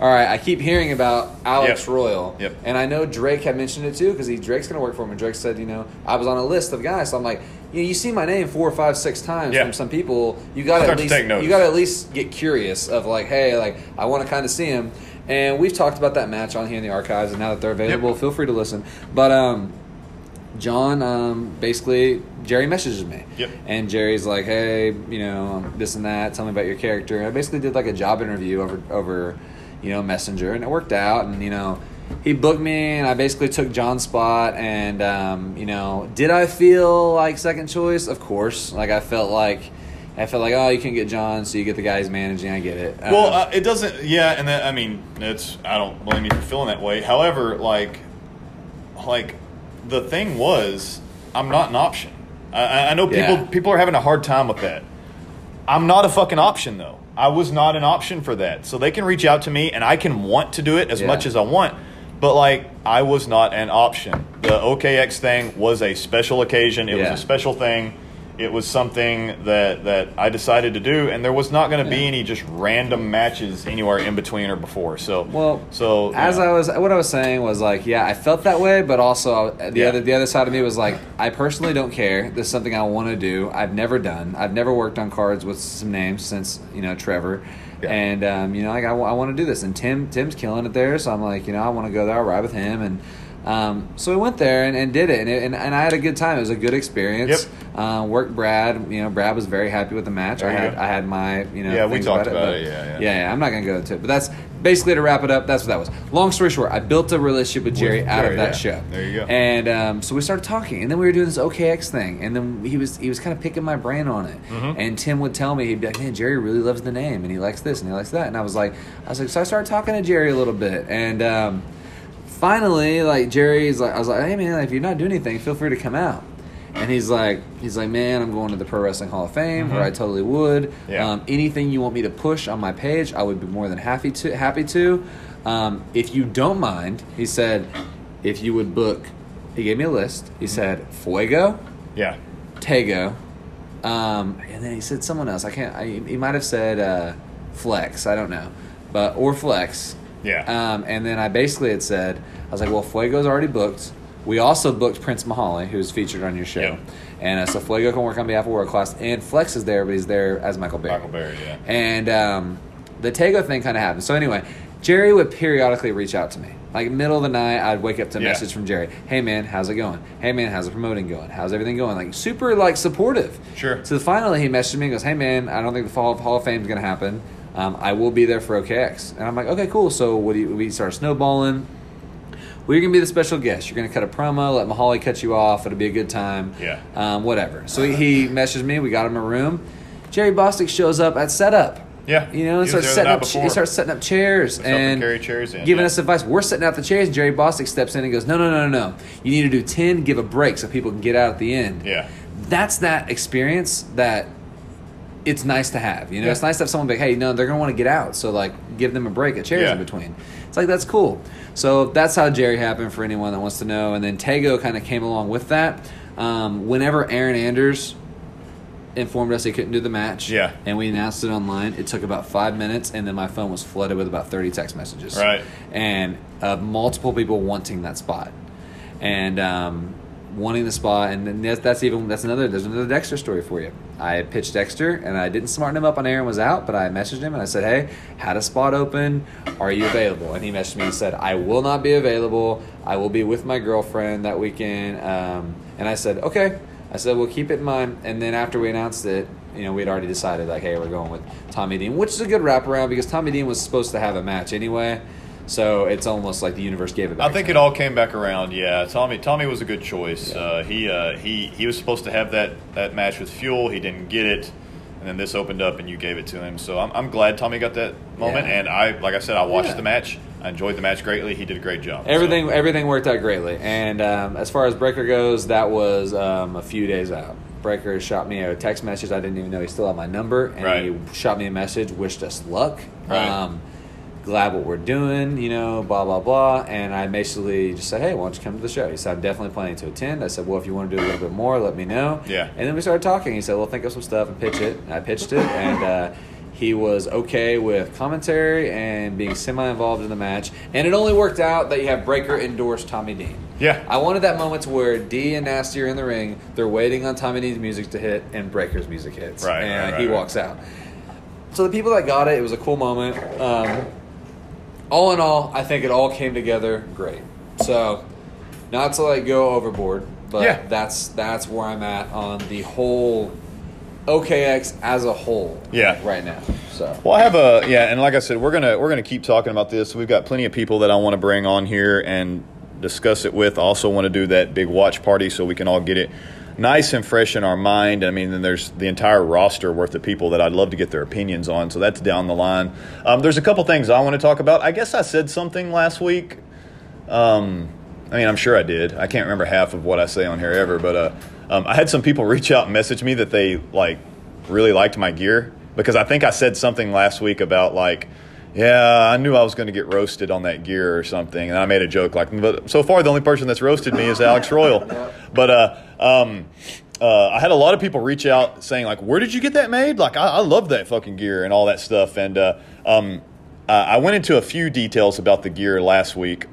"All right, I keep hearing about Alex Yep. Royal, Yep. and I know Drake had mentioned it too because he Drake's gonna work for him, and Drake said, you know, I was on a list of guys, so I'm like, you, know, you see my name four or five, six times Yeah. from some people, you got to at least you got to at least get curious of like, hey, like I want to kind of see him, and we've talked about that match on here in the archives, and now that they're available, Yep. feel free to listen, but um. Jon, um, basically, Jerry messages me. Yep. And Jerry's like, "Hey, you know, this and that. Tell me about your character." And I basically did like a job interview over over, you know, Messenger, and it worked out. And you know, he booked me, and I basically took Jon's spot. And um, you know, did I feel like second choice? Of course. Like I felt like. I felt like, oh, you can get Jon, so you get the guy who's managing. I get it. Well, Um, uh, it doesn't. Yeah, and that, I mean, it's. I don't blame you for feeling that way. However, like, like, the thing was, I'm not an option. I- I, I know people. Yeah. People are having a hard time with that. I'm not a fucking option though. I was not an option for that. So they can reach out to me, and I can want to do it as Yeah. much as I want. But like, I was not an option. The OKX thing was a special occasion. It Yeah. was a special thing. It was something that that I decided to do, and there was not going to be any just random matches anywhere in between or before. So Well, so as yeah. I was, what I was saying was like, yeah, I felt that way, but also uh, the Yeah. other, the other side of me was like, I personally don't care. This is something I want to do. I've never done. I've never worked on cards with some names since you know Trevor, Yeah. and um, you know, like I, want to do this. And Tim, Tim's killing it there, so I'm like, you know, I want to go there. I'll ride with him, and um, so we went there and, and did it, and, it and and I had a good time. It was a good experience. Uh, worked Brad. You know, Brad was very happy with the match. There I had go. I had my you know Yeah, we talked about, about but- it, yeah, yeah. yeah, yeah, I'm not gonna go into it, but that's basically to wrap it up. That's what that was. Long story short, I built a relationship with Jerry out Jerry, of that yeah. show. There you go. And um, so we started talking, and then we were doing this OKX thing, and then he was he was kind of picking my brain on it. Mm-hmm. And Tim would tell me he'd be like, "Man, Jerry really loves the name, and he likes this, and he likes that." And I was like, I was like, so I started talking to Jerry a little bit, and um, finally, like Jerry's like, I was like, "Hey man, if you're not doing anything, feel free to come out." And he's like, he's like, man, I'm going to the Pro Wrestling Hall of Fame, where I totally would. Mm-hmm. Yeah. Um, anything you want me to push on my page, I would be more than happy to. Happy to. Um, if you don't mind, he said, if you would book, he gave me a list. He said Fuego, yeah. Tego, um, and then he said someone else. I can't. I, he might have said uh, Flex. I don't know, but or Flex. Yeah. Um, and then I basically had said, I was like, well, Fuego's already booked. We also booked Prince Mahali, who's featured on your show. Yep. And uh, so Fuego can work on behalf of World Class. And Flex is there, but he's there as Michael Berry. Michael Berry, yeah. And um, the Tego thing kind of happened. So anyway, Jerry would periodically reach out to me. Like middle of the night, I'd wake up to a Yeah. message from Jerry. Hey man, how's it going? Hey man, how's the promoting going? How's everything going? Like super like supportive. Sure. So finally he messaged me and goes, Hey man, I don't think the Fall of Hall of Fame is gonna happen. Um, I will be there for OKX. And I'm like, okay, cool. So what do you, we start snowballing. Well, you're gonna be the special guest. You're gonna cut a promo, let Mahali cut you off. It'll be a good time. Yeah. Um, whatever. So he, he messaged me. We got him a room. Jerry Bostic shows up at setup, Yeah. You know, and He starts setting up. before. He starts setting up chairs and carry chairs in, giving yeah. us advice. We're setting out the chairs, and Jerry Bostic steps in and goes, "No, no, no, no, no. You need to do ten. Give a break so people can get out at the end." Yeah. That's that experience that it's nice to have. You know, Yeah. it's nice to have someone be like, "Hey, no, they're gonna want to get out, so like give them a break, a chairs Yeah. in between." It's like that's cool. So that's how Jerry happened for anyone that wants to know. And then Tego kind of came along with that. Um, whenever Aaron Anders informed us he couldn't do the match, Yeah. and we announced it online, it took about five minutes, and then my phone was flooded with about thirty text messages, Right. and uh, multiple people wanting that spot, and um, wanting the spot, and then that's, that's even that's another there's another Dexter story for you. I pitched Dexter, and I didn't smarten him up on Aaron was out, but I messaged him and I said, "Hey, had a spot open, are you available?" And he messaged me and said, "I will not be available. I will be with my girlfriend that weekend." Um, and I said, "Okay." I said, "We'll keep it in mind." And then after we announced it, you know, we'd already decided like, "Hey, we're going with Tommy Dean," which is a good wraparound because Tommy Dean was supposed to have a match anyway. So it's almost like the universe gave it back. I think it all came back around. Yeah, Tommy. Tommy was a good choice. Uh, he uh, he he was supposed to have that that match with Fuel. He didn't get it, and then this opened up, and you gave it to him. So I'm, I'm glad Tommy got that moment. Yeah. And I, like I said, I watched Yeah. the match. I enjoyed the match greatly. He did a great job. So- Everything everything worked out greatly. And um, as far as Breaker goes, that was um, a few days out. Breaker shot me a text message. I didn't even know he still had my number, and Right. he shot me a message, wished us luck. Right. Um, glad what we're doing, you know, blah blah blah. And I basically just said, "Hey, why don't you come to the show?" He said, "I'm definitely planning to attend." I said, "Well, if you want to do a little bit more, let me know." Yeah. And then we started talking. He said, "Well, think of some stuff and pitch it." And I pitched it, and uh, he was okay with commentary and being semi-involved in the match. And it only worked out that you have Breaker endorse Tommy Dean. Yeah. I wanted that moment to where D and Nasty are in the ring. They're waiting on Tommy Dean's music to hit, and Breaker's music hits. Right, And right, right, he walks out. So the people that got it, it was a cool moment. Um, all in all, I think it all came together great. So, not to like go overboard, but Yeah. that's that's where I'm at on the whole OKX as a whole. Yeah. right now. So Well, I have a yeah, and like I said, we're gonna we're gonna keep talking about this. We've got plenty of people that I want to bring on here and discuss it with. I also want to do that big watch party so we can all get it nice and fresh in our mind. I mean, then there's the entire roster worth of people that I'd love to get their opinions on. So that's down the line. Um, there's a couple things I want to talk about. I guess I said something last week. Um, I mean, I'm sure I did. I can't remember half of what I say on here ever, but uh, um, I had some people *laughs* reach out and message me that they like really liked my gear because I think I said something last week about like, yeah, I knew I was going to get roasted on that gear or something, and I made a joke like, but so far the only person that's roasted me is Alex Royal. But uh, um, uh, I had a lot of people reach out saying like, where did you get that made? Like, I, I love that fucking gear and all that stuff, and uh, um, I went into a few details about the gear last week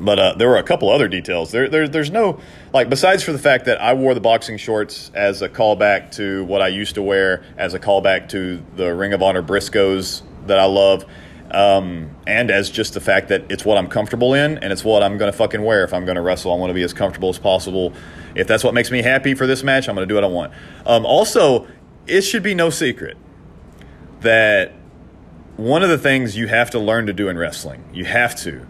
but uh, there were a couple other details. There, there, there's no like besides for the fact that I wore the boxing shorts as a callback to what I used to wear, as a callback to the Ring of Honor Briscoes that I love, um, and as just the fact that it's what I'm comfortable in and it's what I'm going to fucking wear if I'm going to wrestle. I want to be as comfortable as possible. If that's what makes me happy for this match, I'm going to do what I want. Um, also, it should be no secret that one of the things you have to learn to do in wrestling, you have to,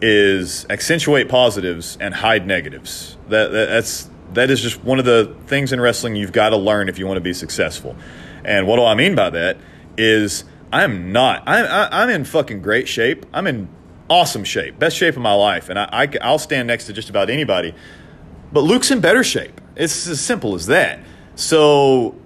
is accentuate positives and hide negatives. That, that that's that is just one of the things in wrestling you've got to learn if you want to be successful. And what do I mean by that is I'm not I'm I- I'm in fucking great shape. I'm in awesome shape, best shape of my life, and I, I I'll stand next to just about anybody. But Luke's in better shape. It's as simple as that. So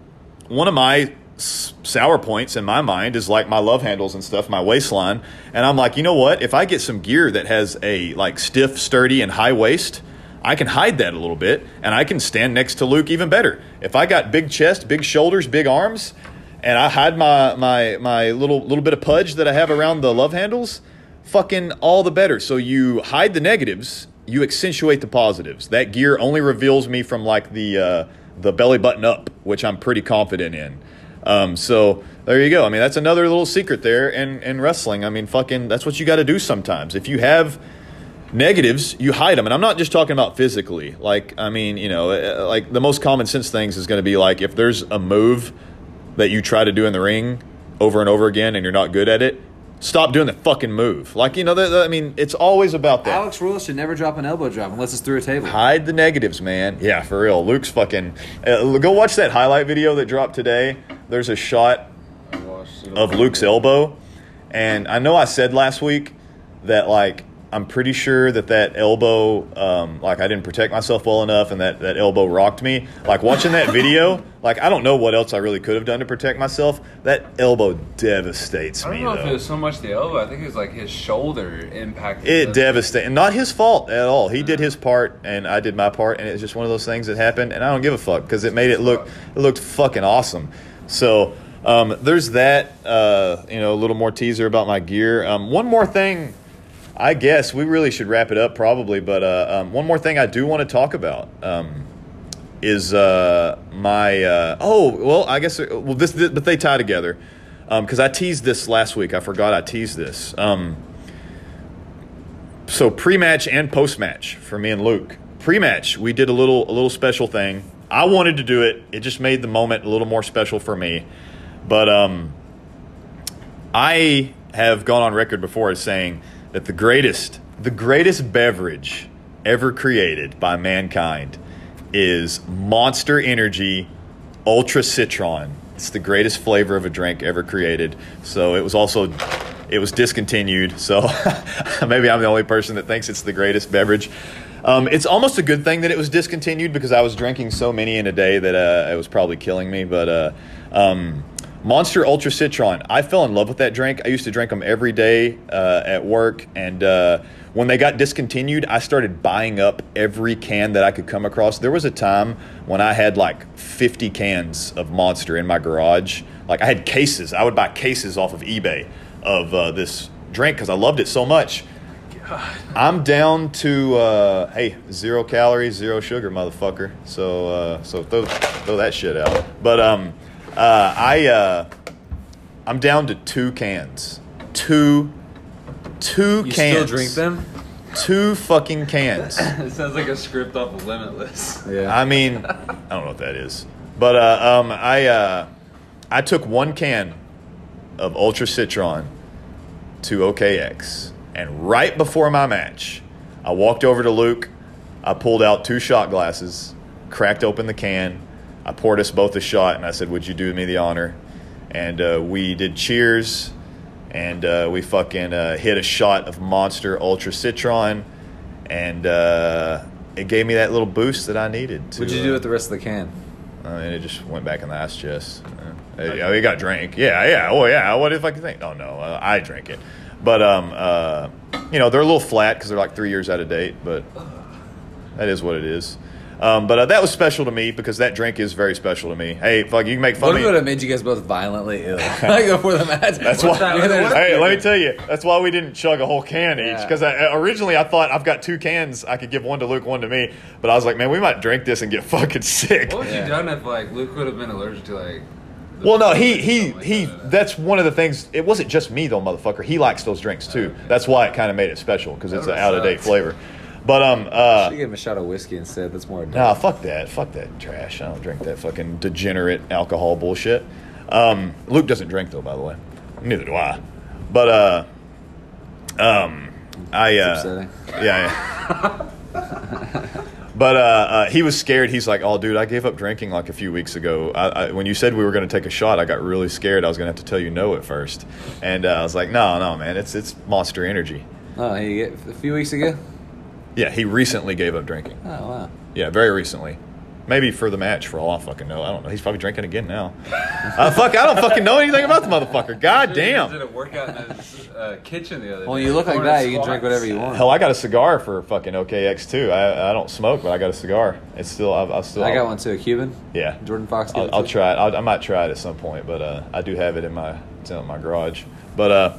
one of my sour points in my mind is like my love handles and stuff, my waistline, and I'm like, you know what? If I get some gear that has a like stiff, sturdy, and high waist, I can hide that a little bit, and I can stand next to Luke even better. If I got big chest, big shoulders, big arms, and I hide my my my little little bit of pudge that I have around the love handles, fucking all the better. So you hide the negatives, you accentuate the positives. That gear only reveals me from like the uh, the belly button up, which I'm pretty confident in. Um, so there you go. I mean, that's another little secret there in, in wrestling. I mean, fucking, that's what you got to do sometimes. If you have negatives, you hide them. And I'm not just talking about physically. Like, I mean, you know, uh, like the most common sense things is going to be like if there's a move that you try to do in the ring over and over again and you're not good at it, stop doing the fucking move. Like, you know, that, that- I mean, it's always about that. Alex Royal should never drop an elbow drop unless it's through a table. Hide the negatives, man. Yeah, for real. Luke's fucking. Uh, go watch that highlight video that dropped today. There's a shot. Of Luke's elbow, and I know I said last week that like I'm pretty sure that that elbow, um, like I didn't protect myself well enough, and that that elbow rocked me. Like watching that video, like I don't know what else I really could have done to protect myself. That elbow devastates me. I don't know if it was so much the elbow. I think it was like his shoulder impacted. It devastated, not his fault at all. He did his part, and I did my part, and it's just one of those things that happened, and I don't give a fuck because it made it look it looked fucking awesome. So um, there's that. Uh, you know, a little more teaser about my gear. Um, one more thing, I guess we really should wrap it up probably, but uh, um, one more thing I do want to talk about. Um, is uh, my uh, oh well I guess uh, well this, this but they tie together. Because I teased this last week. I forgot I teased this. Um, so pre-match and post-match for me and Luke. Pre-match we did a little a little special thing. I wanted to do it. It just made the moment a little more special for me. But um, I have gone on record before as saying that the greatest the greatest beverage ever created by mankind is Monster Energy Ultra Citron. It's the greatest flavor of a drink ever created. So it was also it was discontinued. So *laughs* maybe I'm the only person that thinks it's the greatest beverage. Um, it's almost a good thing that it was discontinued because I was drinking so many in a day that uh, it was probably killing me. But uh, um, Monster Ultra Citron, I fell in love with that drink. I used to drink them every day uh, at work, and uh, when they got discontinued, I started buying up every can that I could come across. There was a time when I had like 50 cans of Monster in my garage. Like I had cases. I would buy cases off of eBay of uh, this drink because I loved it so much. God. I'm down to uh, hey zero calories, zero sugar, motherfucker. So uh, so throw throw that shit out. But um, uh, I uh, I'm down to two cans, two two You cans. still drink them? Two fucking cans. *laughs* It sounds like a script off of Limitless. Yeah. I mean, I don't know what that is, but uh, um, I uh, I took one can of Ultra Citron to OKX, and right before my match, I walked over to Luke. I pulled out two shot glasses, cracked open the can. I poured us both a shot, and I said, "Would you do me the honor?" And uh, we did cheers, and uh, we fucking uh, hit a shot of Monster Ultra Citron, and uh, it gave me that little boost that I needed. To, What'd you uh, do with the rest of the can? I mean, it just went back in the ice chest. Uh, it, it got drank. Yeah, yeah. Oh, yeah. What if I could think? Oh, no. Uh, I drink it. But, um, uh, you know, they're a little flat because they're like three years out of date, but that is what it is. Um, but uh, that was special to me because that drink is very special to me. Hey, fuck, you can make fun What of would me. have made you guys both violently ill? *laughs* like before the match. That's why. that- what- hey, let me tell you. That's why we didn't chug a whole can each. Yeah. Because originally I thought I've got two cans. I could give one to Luke, one to me. But I was like, man, we might drink this and get *laughs* fucking sick. What would Yeah. you done if like Luke would have been allergic to like? Well, no, he he like he. that? That's one of the things. It wasn't just me though, motherfucker. He likes those drinks too. That's why it kind of made it special because it's an out of date flavor. But um, uh, Should give him a shot of whiskey instead. That's more. nah, fuck that, fuck that trash. I don't drink that fucking degenerate alcohol bullshit. Um, Luke doesn't drink though, by the way. Neither do I. But uh, um, I uh, yeah. yeah. *laughs* But uh, uh, he was scared. He's like, "Oh, dude, I gave up drinking like a few weeks ago. I, I, when you said we were going to take a shot, I got really scared. I was going to have to tell you no at first, and uh, I was like, "No, no, man, it's it's Monster Energy." Oh, he a few weeks ago. Yeah, he recently gave up drinking. Oh wow. Yeah, very recently. Maybe for the match, for all I fucking know. I don't know. He's probably drinking again now. *laughs* uh, fuck, I don't fucking know anything about the motherfucker. God He damn. did a workout in his uh, kitchen the other Well, day. you look like Doing that. You can drink whatever you want. Hell, I got a cigar for fucking OKX too. I, I don't smoke, but I got a cigar. It's still, I, I still. I got one too. A Cuban. Yeah, Jordan Fox I'll, I'll try it. I'll, I might try it at some point, but uh, I do have it in my it's in my garage. But uh,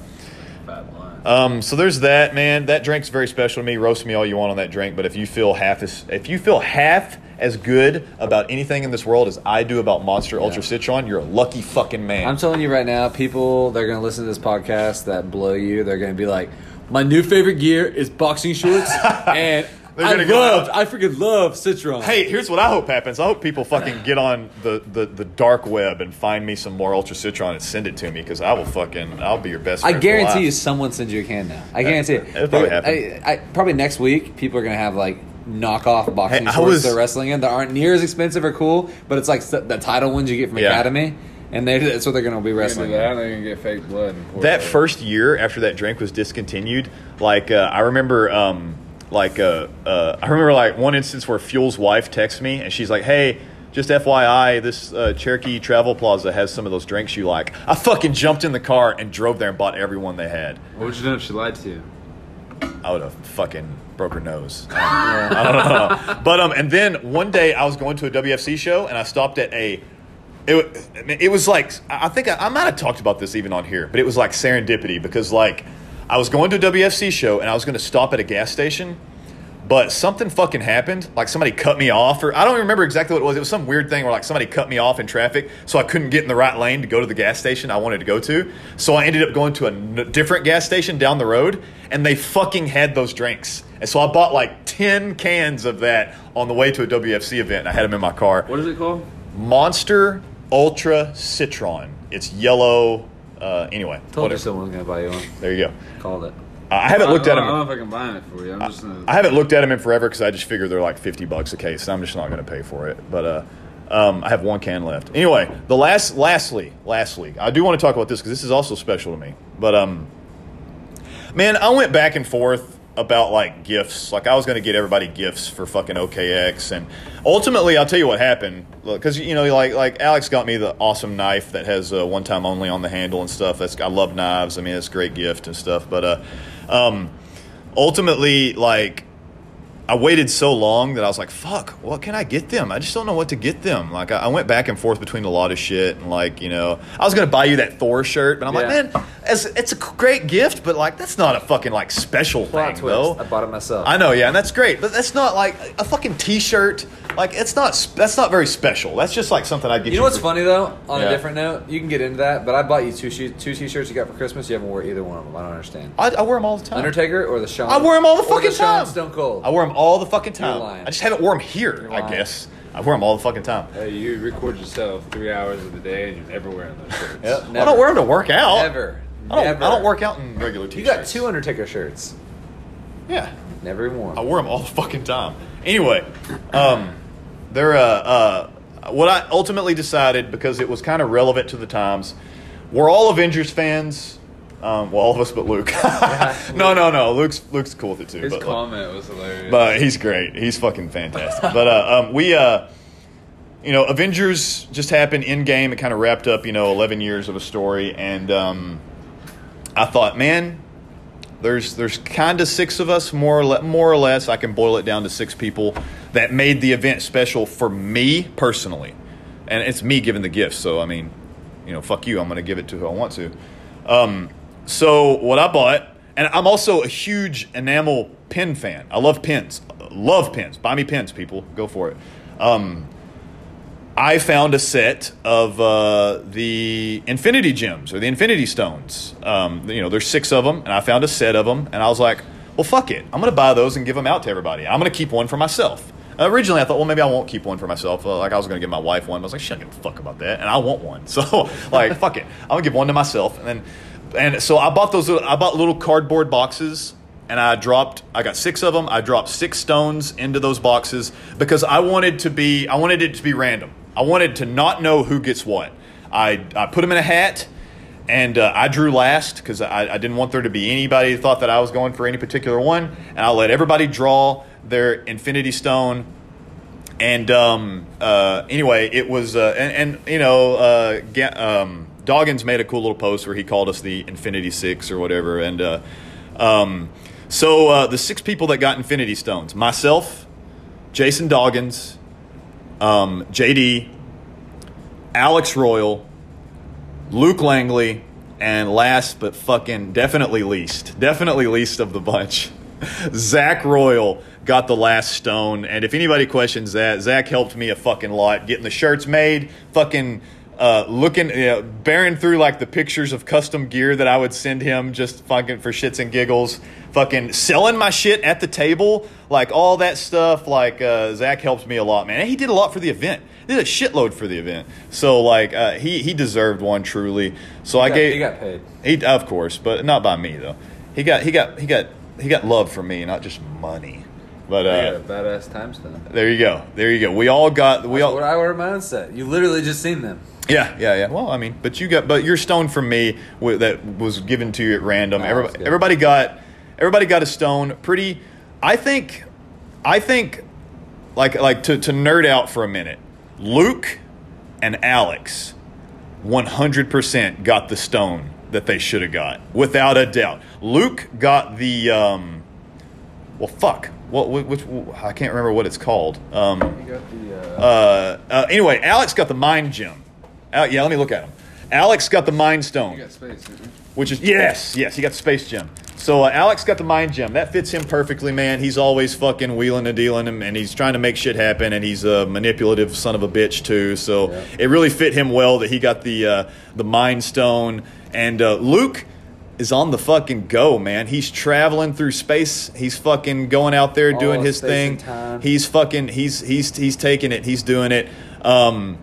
Fat line. Um, so there's that man. That drink's very special to me. Roast me all you want on that drink, but if you feel half as if you feel half as good about anything in this world as I do about Monster Ultra Citron, you're a lucky fucking man. I'm telling you right now, people they're gonna listen to this podcast that blow you. They're gonna be like, my new favorite gear is boxing shorts, *laughs* and I gonna go loved, I freaking love Citron. Hey, here's what I hope happens. I hope people fucking get on the, the, the dark web and find me some more Ultra Citron and send it to me because I will fucking I'll be your best. I friend for guarantee life. you, someone sends you a can now. I guarantee it. it'll probably happen. I, I, probably next week, people are gonna have like knockoff boxing Hey, I shorts was- they're wrestling in that aren't near as expensive or cool, but it's like the title ones you get from Yeah. Academy. and they that's what they're going to be wrestling. that, in. they're gonna get fake blood. that it. first year after that drink was discontinued, like uh, I remember, um, like uh, uh, I remember like one instance where Fuel's wife texts me and she's like, "Hey, just FYI, this uh, Cherokee Travel Plaza has some of those drinks you like." I fucking jumped in the car and drove there and bought every one they had. What would you do if she lied to you? I would have fucking broke her nose. *laughs* I don't know. But um, and then one day I was going to a WFC show and I stopped at a. It, wa- I mean, it was like I think I, I might have talked about this even on here, but it was like serendipity because like I was going to a WFC show and I was going to stop at a gas station, but something fucking happened. Like somebody cut me off, or I don't remember exactly what it was. It was some weird thing where like somebody cut me off in traffic, so I couldn't get in the right lane to go to the gas station I wanted to go to. So I ended up going to a n- different gas station down the road, and they fucking had those drinks. And so I bought like ten cans of that on the way to a WFC event. I had them in my car. What is it called? Monster Ultra Citron. It's yellow. Uh, anyway, Told you whatever. someone's going to buy you one. There you go. Called it. I haven't looked I, at I don't know them. if I can buy it for you. I'm just gonna. I haven't looked at them in forever because I just figure they're like fifty bucks a case, and I'm just not going to pay for it. But uh, um, I have one can left. Anyway, the last, lastly, lastly, I do want to talk about this because this is also special to me. But um, man, I went back and forth about like gifts. Like I was to get everybody gifts for fucking OKX, and ultimately, I'll tell you what happened. Because you know, like like Alex got me the awesome knife that has uh, one time only on the handle and stuff. That's I love knives. I mean, it's a great gift and stuff. But uh, um, ultimately, like I waited so long that I was like, "Fuck, what can I get them?" I just don't know what to get them. Like, I, I went back and forth between a lot of shit, and like, you know, I was gonna buy you that Thor shirt, but I'm Yeah. like, man, it's, it's a great gift, but like, that's not a fucking like special Plot thing, twist. though. I bought it myself. I know, yeah, and that's great, but that's not like a fucking T-shirt. Like, it's not. That's not very special. That's just like something I get. You know what's for- funny though? On Yeah. a different note, you can get into that, but I bought you two she- two t-shirts you got for Christmas. You haven't wore either one of them. I don't understand. I, I wear them all the time. Undertaker or the Shawn? I wear them all the or fucking the Shawn time. Stone Cold. I wear them all the fucking time. lying. I just haven't worn them here. You're I guess I wear them all the fucking time. Hey, you record yourself three hours of the day, and you're never wearing those shirts. Yep, I don't wear them to work out. Never. I don't, Never. I don't work out in regular t-shirts. You got two Undertaker shirts. Yeah, Never even worn. I wore them all the fucking time. Anyway, um, they're uh, uh, what I ultimately decided because it was kind of relevant to the times. We're all Avengers fans. Um, well, all of us but Luke. *laughs* no, no, no. Luke's Luke's cool with it too. His but, like- comment was hilarious. but he's great. He's fucking fantastic. but uh, um, we, uh, you know, Avengers just happened Endgame. It kind of wrapped up, you know, eleven years of a story, and um, I thought, man, there's there's kind of six of us, more or le- more or less. I can boil it down to six people that made the event special for me personally, and it's me giving the gifts. So I mean, you know, fuck you. I'm going to give it to who I want to. Um, so what I bought, and I'm also a huge enamel pin fan. I love pins. Love pins. Buy me pins, people. Go for it. Um, I found a set of uh, the Infinity Gems or the Infinity Stones. Um, you know, there's six of them, and I found a set of them, and I was like, well, fuck it. I'm going to buy those and give them out to everybody. I'm going to keep one for myself. Originally, I thought, well, maybe I won't keep one for myself. Uh, like, I was going to give my wife one. But I was like, she don't give a fuck about that, and I want one. *laughs* So, like, *laughs* fuck it. I'm going to give one to myself. And then, and so I bought those, little, I bought little cardboard boxes and I dropped I got 6 of them. I dropped 6 stones into those boxes because I wanted to be I wanted it to be random. I wanted to not know who gets what. I I put them in a hat and uh, I drew last because I, I didn't want there to be anybody that thought that I was going for any particular one. And I let everybody draw their Infinity Stone. And um, uh, anyway, it was, uh, and, and you know, uh, um, Doggins made a cool little post where he called us the Infinity Six or whatever. And uh, um, so uh, the six people that got Infinity Stones myself, Jason Doggins, um, JD, Alex Royal, Luke Langley, and last but fucking definitely least, definitely least of the bunch, *laughs* Zach Royal got the last stone. And if anybody questions that, Zach helped me a fucking lot getting the shirts made, fucking uh, looking, you know, bearing through like the pictures of custom gear that I would send him just fucking for shits and giggles, fucking selling my shit at the table, like all that stuff. Like uh, Zach helped me a lot, man. And he did a lot for the event. He did a shitload for the event. So like uh, he he deserved one truly. So I got- gave he got paid. He of course, but not by me though. He got he got he got he got love from me, not just money. But uh, a badass time stone. there you go. There you go. We all got we That's all what I wear at my own set. You literally just seen them. Yeah, yeah, yeah. Well, I mean, but you got, but your stone from me w- that was given to you at random. Oh, everybody, everybody got, everybody got a stone. Pretty, I think, I think, like, like to to nerd out for a minute. Luke and Alex, one hundred percent got the stone that they should have got, without a doubt. Luke got the, um, well, fuck. What, which, I can't remember what it's called. Um, the. Uh, uh, uh, anyway, Alex got the mind gem. Al- yeah, let me look at him. Alex got the mind stone, space. which is yes, yes, he got the space gem. So uh, Alex got the mind gem. That fits him perfectly, man. He's always fucking wheeling and dealing, and, and he's trying to make shit happen. And he's a manipulative son of a bitch too. So Yeah. it really fit him well that he got the uh, the mind stone. And uh, Luke is on the fucking go, man. He's traveling through space. He's fucking going out there All doing his space thing. and time. He's fucking. He's he's he's taking it. He's doing it. Um,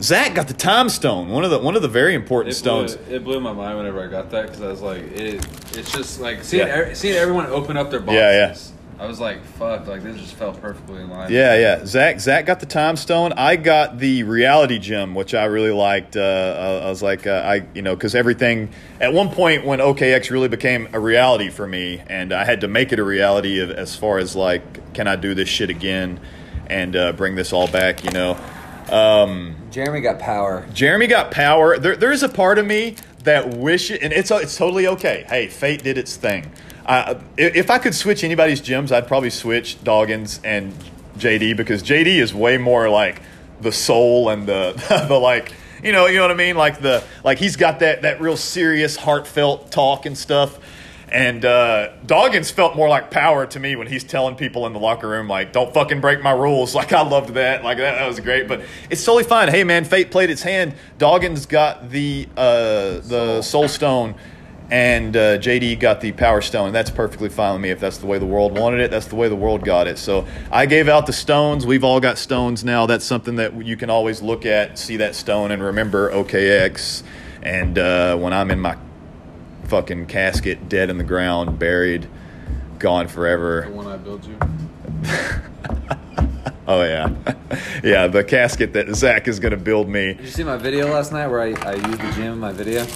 Zach got the time stone. One of the one of the very important It blew, stones. it blew my mind whenever I got that because I was like, it. It's just like seeing Yeah. every, seeing everyone open up their boxes. Yeah, yeah. I was like, fuck, like this just felt perfectly in line. Yeah, yeah. Zach Zach got the time stone. I got the reality gem, which I really liked. Uh, I, I was like, uh, I you know, because everything at one point when OKX really became a reality for me, and I had to make it a reality of, as far as like, can I do this shit again, and uh, bring this all back? You know. Um, Jeremy got power. Jeremy got power. There, there is a part of me that wishes, and it's it's totally okay. Hey, fate did its thing. Uh, if I could switch anybody's gems, I'd probably switch Doggins and JD because JD is way more like the soul and the *laughs* the like. You know, you know what I mean? Like the like he's got that that real serious, heartfelt talk and stuff. And uh, Doggins felt more like power to me when he's telling people in the locker room, like, "Don't fucking break my rules." *laughs* Like I loved that. Like that, that was great. But it's totally fine. Hey man, fate played its hand. Doggins got the uh, the Soul Stone, and uh, JD got the Power Stone. That's perfectly fine with me. If that's the way the world wanted it, that's the way the world got it. So I gave out the stones. We've all got stones now. That's something that you can always look at, see that stone, and remember OKX. And uh, when I'm in my fucking casket, dead in the ground, buried, gone forever. The one I built you. *laughs* Oh yeah, *laughs* yeah. The casket that Zach is gonna build me. Did you see my video last night where I, I used the gym in my video?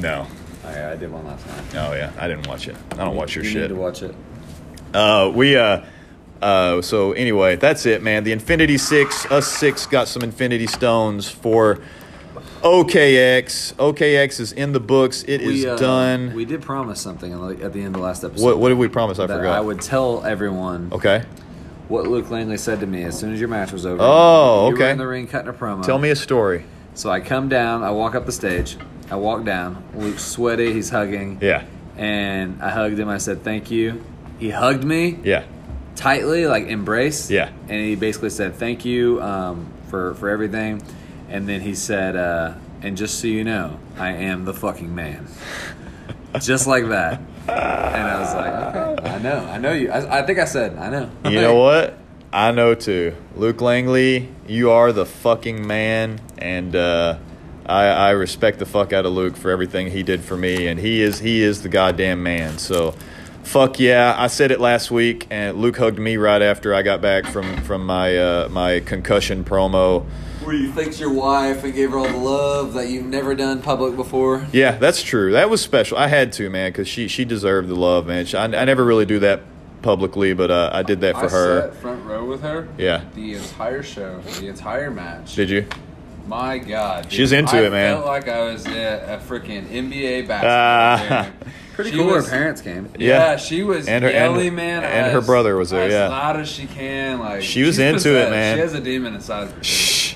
No. I did one last night. Oh yeah, I didn't watch it. I don't watch your you shit. Need to watch it. Uh, we uh, uh, so anyway, that's it, man. The Infinity Six, us six got some Infinity Stones for OKX. OKX is in the books. It is We, uh, done. We did promise something at the end of the last episode. what what did we promise? I forgot. I would tell everyone okay. what Luke Langley said to me as soon as your match was over. Oh, You were okay. in the ring cutting a promo. Tell me a story. So I come down. I walk up the stage. I walked down. Luke's sweaty. He's hugging. Yeah. And I hugged him. I said thank you. He hugged me Yeah. tightly, like embrace. Yeah. And he basically said thank you um, for for everything. And then he said, uh, and just so you know, I am the fucking man. *laughs* just like that. And I was like, okay, I know, I know you. I, I think I said, I know. You know what? I know too. Luke Langley, you are the fucking man, and uh, I, I respect the fuck out of Luke for everything he did for me, and he is he is the goddamn man. So, fuck yeah! I said it last week, and Luke hugged me right after I got back from from my uh, my concussion promo. Where you thanked your wife and gave her all the love that you've never done public before. Yeah, that's true. That was special. I had to, man, because she she deserved the love, man. She, I, I never really do that publicly, but uh, I did that for I her. sat front row with her. Yeah. The entire show, the entire match. Did you? My God, dude. She's into I it, man. I felt like I was at a freaking NBA Ah. basketball game. *laughs* Pretty She cool. was- her parents came. Yeah, Yeah. she was And her- and- man. and her brother was there, Yeah, as yeah. loud as she can. Like She was she's into it, man. She has a demon inside of her. Shh.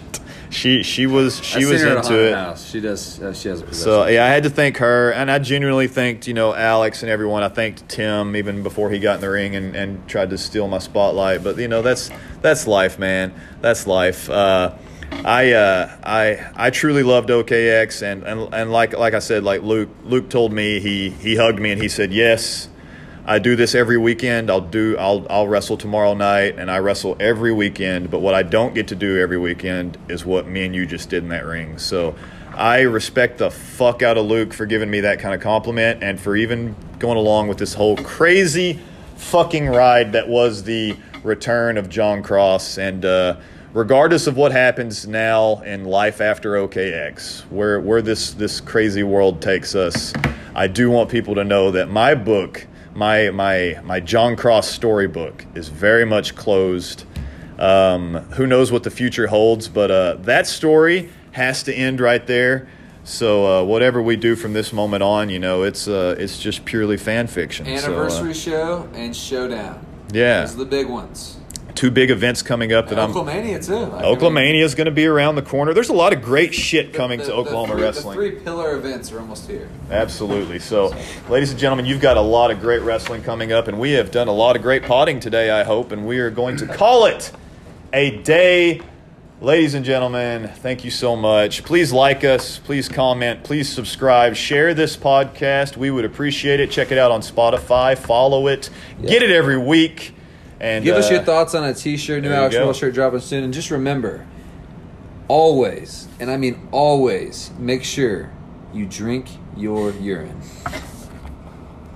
She she was she I've was her into it. House. She does. Uh, she has a possession. So yeah, I had to thank her, and I genuinely thanked you know Alex and everyone. I thanked Tim even before he got in the ring and, and tried to steal my spotlight. But you know that's that's life, man. That's life. Uh, I uh, I I truly loved OKX, and, and and like like I said, like Luke Luke told me he he hugged me and he said yes. I do this every weekend. I'll do. I'll I'll wrestle tomorrow night, and I wrestle every weekend. But what I don't get to do every weekend is what me and you just did in that ring. So I respect the fuck out of Luke for giving me that kind of compliment, and for even going along with this whole crazy fucking ride that was the return of Jon Cross. And uh, regardless of what happens now in life after OKX, where where this this crazy world takes us, I do want people to know that my book, my my my Jon Cross storybook, is very much closed. Um, who knows what the future holds, but uh, that story has to end right there. So uh, whatever we do from this moment on, you know, it's uh, it's just purely fan fiction. So, uh, Anniversary show and showdown. Yeah. Those are the big ones. Two big events coming up that I'm. Oklahomania too. Like, Oklahomania is going to be around the corner. There's a lot of great shit the- coming the- to the Oklahoma three- wrestling. The three pillar events are almost here. Absolutely. So, ladies and gentlemen, you've got a lot of great wrestling coming up, and we have done a lot of great potting today, I hope, and we are going to call it a day. Ladies and gentlemen, thank you so much. Please like us, please comment, please subscribe, share this podcast. We would appreciate it. Check it out on Spotify, follow it, get it every week. And Give us uh, your thoughts on a T-shirt, new Alex go. Shirt dropping soon, and just remember, always, and I mean always, make sure you drink your urine.